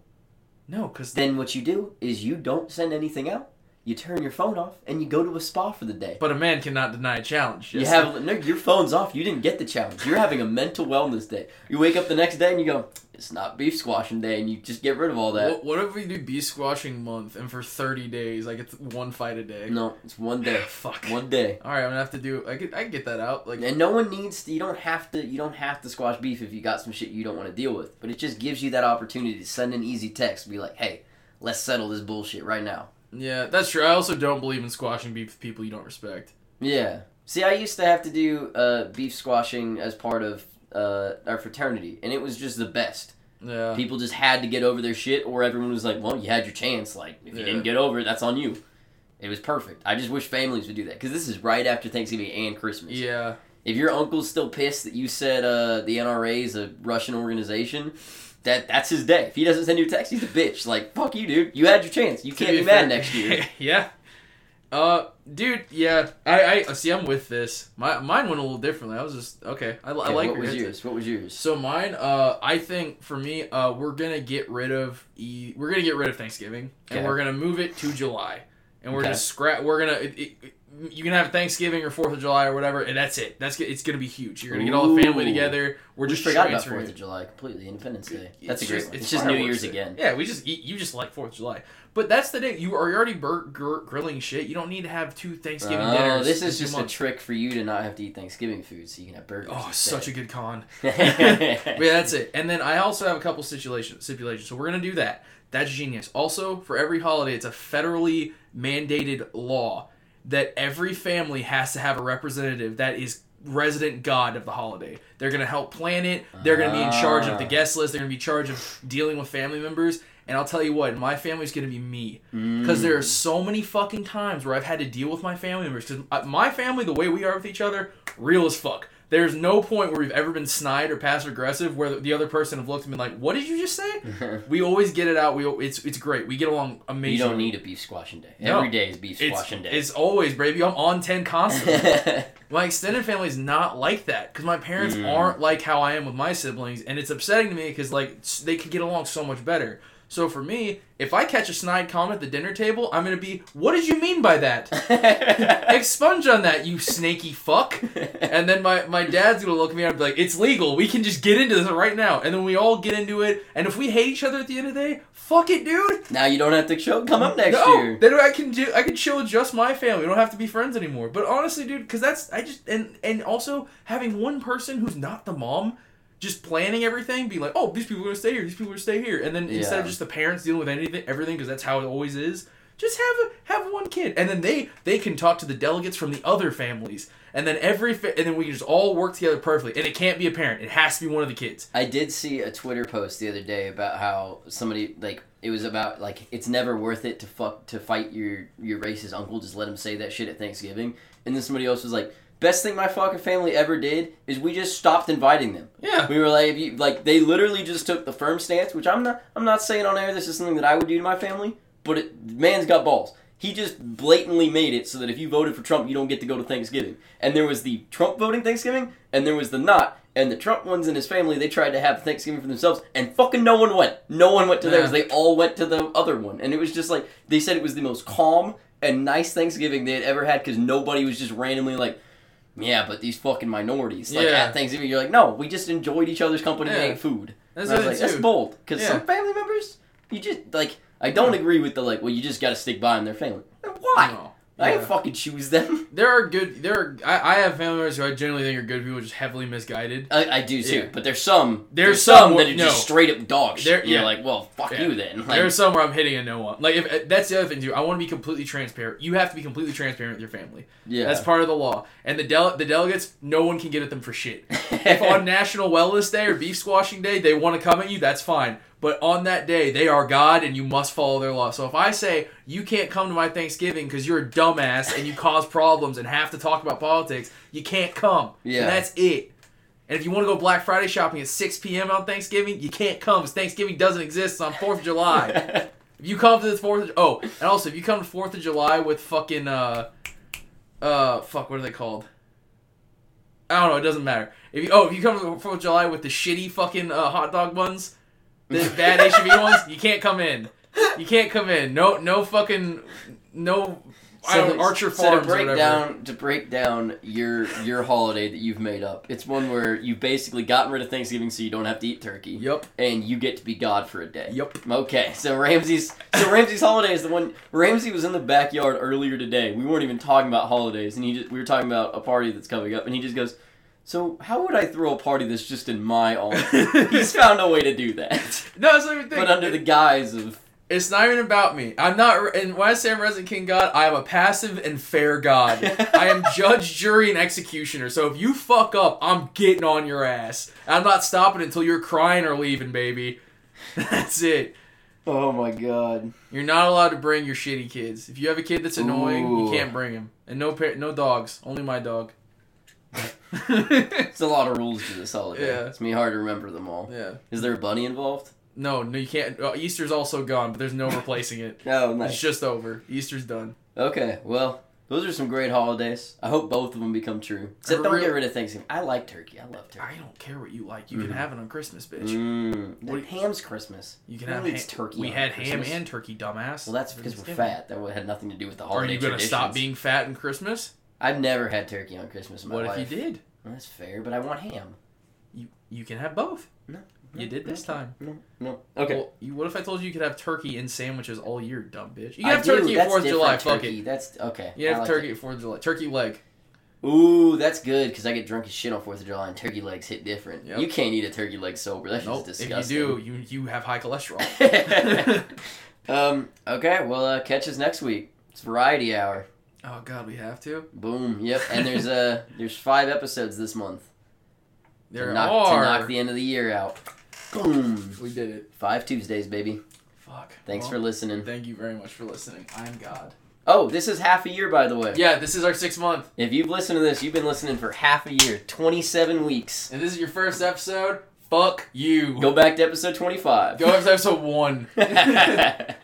no, because Then what you do is you don't send anything out. You turn your phone off and you go to a spa for the day. but a man cannot deny a challenge. You have no, your phone's off. You didn't get the challenge. You're having a mental wellness day. You wake up the next day and you go, "It's not beef squashing day," and you just get rid of all that. What, what if we do beef squashing month and for 30 days like it's one fight a day? No, it's one day. Fuck. One day. All right, I'm gonna have to do. I could. I can get that out. Like, And no one needs to. You don't have to. You don't have to squash beef if you got some shit you don't want to deal with. But it just gives you that opportunity to send an easy text. Be like, "Hey, let's settle this bullshit right now." Yeah, that's true. I also don't believe in squashing beef with people you don't respect. Yeah. See, I used to have to do uh, beef squashing as part of uh, our fraternity, and it was just the best. Yeah. People just had to get over their shit, or everyone was like, "Well, you had your chance. Like, if you Yeah. didn't get over it, that's on you." It was perfect. I just wish families would do that because this is right after Thanksgiving and Christmas. Yeah. If your uncle's still pissed that you said uh, the NRA is a Russian organization, that that's his day. If he doesn't send you a text, he's a bitch. Like, fuck you, dude. You had your chance. You can't be, fair- mad next year. yeah. Uh, dude, yeah. I, I see. I'm with this. My mine went a little differently. I was just okay. I, I like what was yours? What was yours? So mine, uh, I think for me, uh, we're gonna get rid of e- we're gonna get rid of Thanksgiving, and we're gonna move it to July, and we're Okay. just scrap. We're gonna it, it, you can have Thanksgiving or Fourth of July or whatever, and that's it. That's it's gonna be huge. You're gonna get all the family together. We're We just forgot about Fourth of July completely. Independence Day. That's It's a great just- it's It's just New Year's day. again. Yeah, we just you, you just like Fourth of July, but that's the day you are already bur- gr- grilling shit. You don't need to have two Thanksgiving Oh, dinners. this is just a trick for you to not have to eat Thanksgiving food, so you can have burgers. Oh, such a good con. But yeah, that's it. And then I also have a couple stipulations. Stipulations. So we're gonna do that. That's genius. Also, for every holiday, it's a federally mandated law that every family has to have a representative that is resident god of the holiday. They're gonna help plan it. They're gonna be in charge of the Ah. guest list. They're gonna be in charge of dealing with family members. And I'll tell you what, my family's gonna be me because there are so many fucking times where I've had to deal with my family members. Because my family, the way we are with each other, real as fuck. There's no point where we've ever been snide or passive aggressive where the other person have looked at me like, "What did you just say?" we always get it out. We it's it's great. We get along amazing. you don't need a beef squashing day. No. Every day is beef it's, squashing day. it's always baby. I'm on ten constantly. my extended family is not like that because my parents Mm. aren't like how I am with my siblings, and it's upsetting to me because like they could get along so much better. So for me, if I catch a snide comment at the dinner table, I'm gonna be, "What did you mean by that?" Expunge on that, you snaky fuck. And then my, my dad's gonna look at me and be like, it's legal. We can just get into this right now. And then we all get into it. And if we hate each other at the end of the day, fuck it, dude. now you don't have to show. Come up next no, year. then I can do. I can chill with just my family. We don't have to be friends anymore. But honestly, dude, because that's I just and and also having one person who's not the mom. Just planning everything, be like, oh, these people are gonna stay here, these people are gonna stay here, and then instead of just the parents dealing with anything, everything, because that's how it always is. Just have a have one kid, and then they they can talk to the delegates from the other families, and then every fa- and then we can just all work together perfectly. And it can't be a parent; it has to be one of the kids. I did see a Twitter post the other day about how somebody like it was about like it's never worth it to fuck to fight your your racist uncle. Just let him say that shit at Thanksgiving. And then somebody else was like, "Best thing my fucking family ever did is we just stopped inviting them. Yeah, We were like, if you, like they literally just took the firm stance, which I'm not I'm not saying on air. This is something that I would do to my family, but it, man's got balls. He just blatantly made it so that if you voted for Trump, you don't get to go to Thanksgiving. And there was the Trump voting Thanksgiving, and there was the not. And the Trump ones and his family, they tried to have Thanksgiving for themselves, and fucking no one went. No one went to theirs. Yeah. They all went to the other one, and it was just like they said it was the most calm and nice Thanksgiving they had ever had because nobody was just randomly like. Yeah, but these fucking minorities. Like Yeah. at Thanksgiving, you're like, no, we just enjoyed each other's company and ate food. that's And like, that's bold. Because Yeah. some family members, you just like. I don't agree with the like. Well, you just got to stick by them. Their family. Why? No. I Yeah. didn't fucking choose them. There are good. There are. I, I have family members who I generally think are good people, just heavily misguided. I, I do too. Yeah. But there's some. There's some, some that are no. just straight up dog shit. There- You're yeah. like, well, fuck you then. Like, There are some where I'm hitting a no one. Like if uh, that's the other thing too. I want to be completely transparent. You have to be completely transparent with your family. yeah. That's part of the law. And the dele- the delegates, no one can get at them for shit. if on National Wellness Day or Beef Squashing Day they want to come at you, that's fine. But on that day, they are God and you must follow their law. So if I say you can't come to my Thanksgiving because you're a dumbass and you cause problems and have to talk about politics, you can't come. Yeah. And that's it. And if you want to go Black Friday shopping at 6 p.m. on Thanksgiving, you can't come because Thanksgiving doesn't exist. It's on 4th of July. If you come to the Fourth of oh, and also if you come to Fourth of July with fucking uh uh fuck, what are they called? I don't know, it doesn't matter. If you oh if you come to the Fourth of July with the shitty fucking uh, hot dog buns, the bad HB ones, you can't come in. You can't come in. No no fucking no I don't know, Archer so to break or down to break down your your holiday that you've made up. It's one where you've basically gotten rid of Thanksgiving so you don't have to eat turkey. Yep. And you get to be God for a day. Yep. Okay, so Ramsey's so Ramsey's holiday is the one. Ramsey was in the backyard earlier today. We weren't even talking about holidays, and he just, we were talking about a party that's coming up, and he just goes, "So how would I throw a party that's just in my honor?" He's found a way to do that, No, it's not even thing. but under the guise of It's not even about me. I'm not, and when I say I'm Resident King God, I am a passive and fair God. I am judge, jury, and executioner. So if you fuck up, I'm getting on your ass. I'm not stopping until you're crying or leaving, baby. That's it. oh my god, You're not allowed to bring your shitty kids. If you have a kid that's annoying, Ooh. you can't bring him. And no, pa- no dogs. Only my dog. it's a lot of rules to this holiday. Yeah. It's me hard to remember them all. yeah. Is there a bunny involved? No, no, you can't. Uh, Easter's also gone, but there's no replacing it. No, It's just over. Easter's done. Okay, well, those are some great holidays. I hope both of them become true. Except don't get rid of Thanksgiving. I like turkey. I love turkey. I don't care what you like. You Mhm. can have it on Christmas, bitch. Mm, What ham's Christmas. You can Who have ha- turkey We had ham and turkey, dumbass. Well, that's because we're fat. That had nothing to do with the holiday. Are you gonna stop being fat in Christmas? I've never had turkey on Christmas in my What life. if you did? Well, that's fair, but I want ham. You you can have both. No, You no, did this no, time. No, no. Okay. Well, you, what if I told you you could have turkey in sandwiches all year, dumb bitch? You can have do. turkey at Fourth of July. different Fuck it. That's okay. You have like turkey at Fourth of July. Turkey leg. Ooh, that's good because I get drunk as shit on Fourth of July and turkey legs hit different. Yep. You can't eat a turkey leg sober. That's Nope. just If you do, you you have high cholesterol. um. Okay. Well, uh, catch us next week. It's variety hour. Oh God, we have to. Boom. Yep. And there's uh there's five episodes this month. There to knock, are. to knock the end of the year out. Boom. we did it. Five Tuesdays, baby. Fuck. Thanks Well, for listening. Thank you very much for listening. I'm God. Oh, this is half a year, by the way. Yeah, this is our sixth month, If you've listened to this, you've been listening for half a year, 27 weeks. and this is your first episode. Fuck you. Go back to episode 25. Go back to episode one.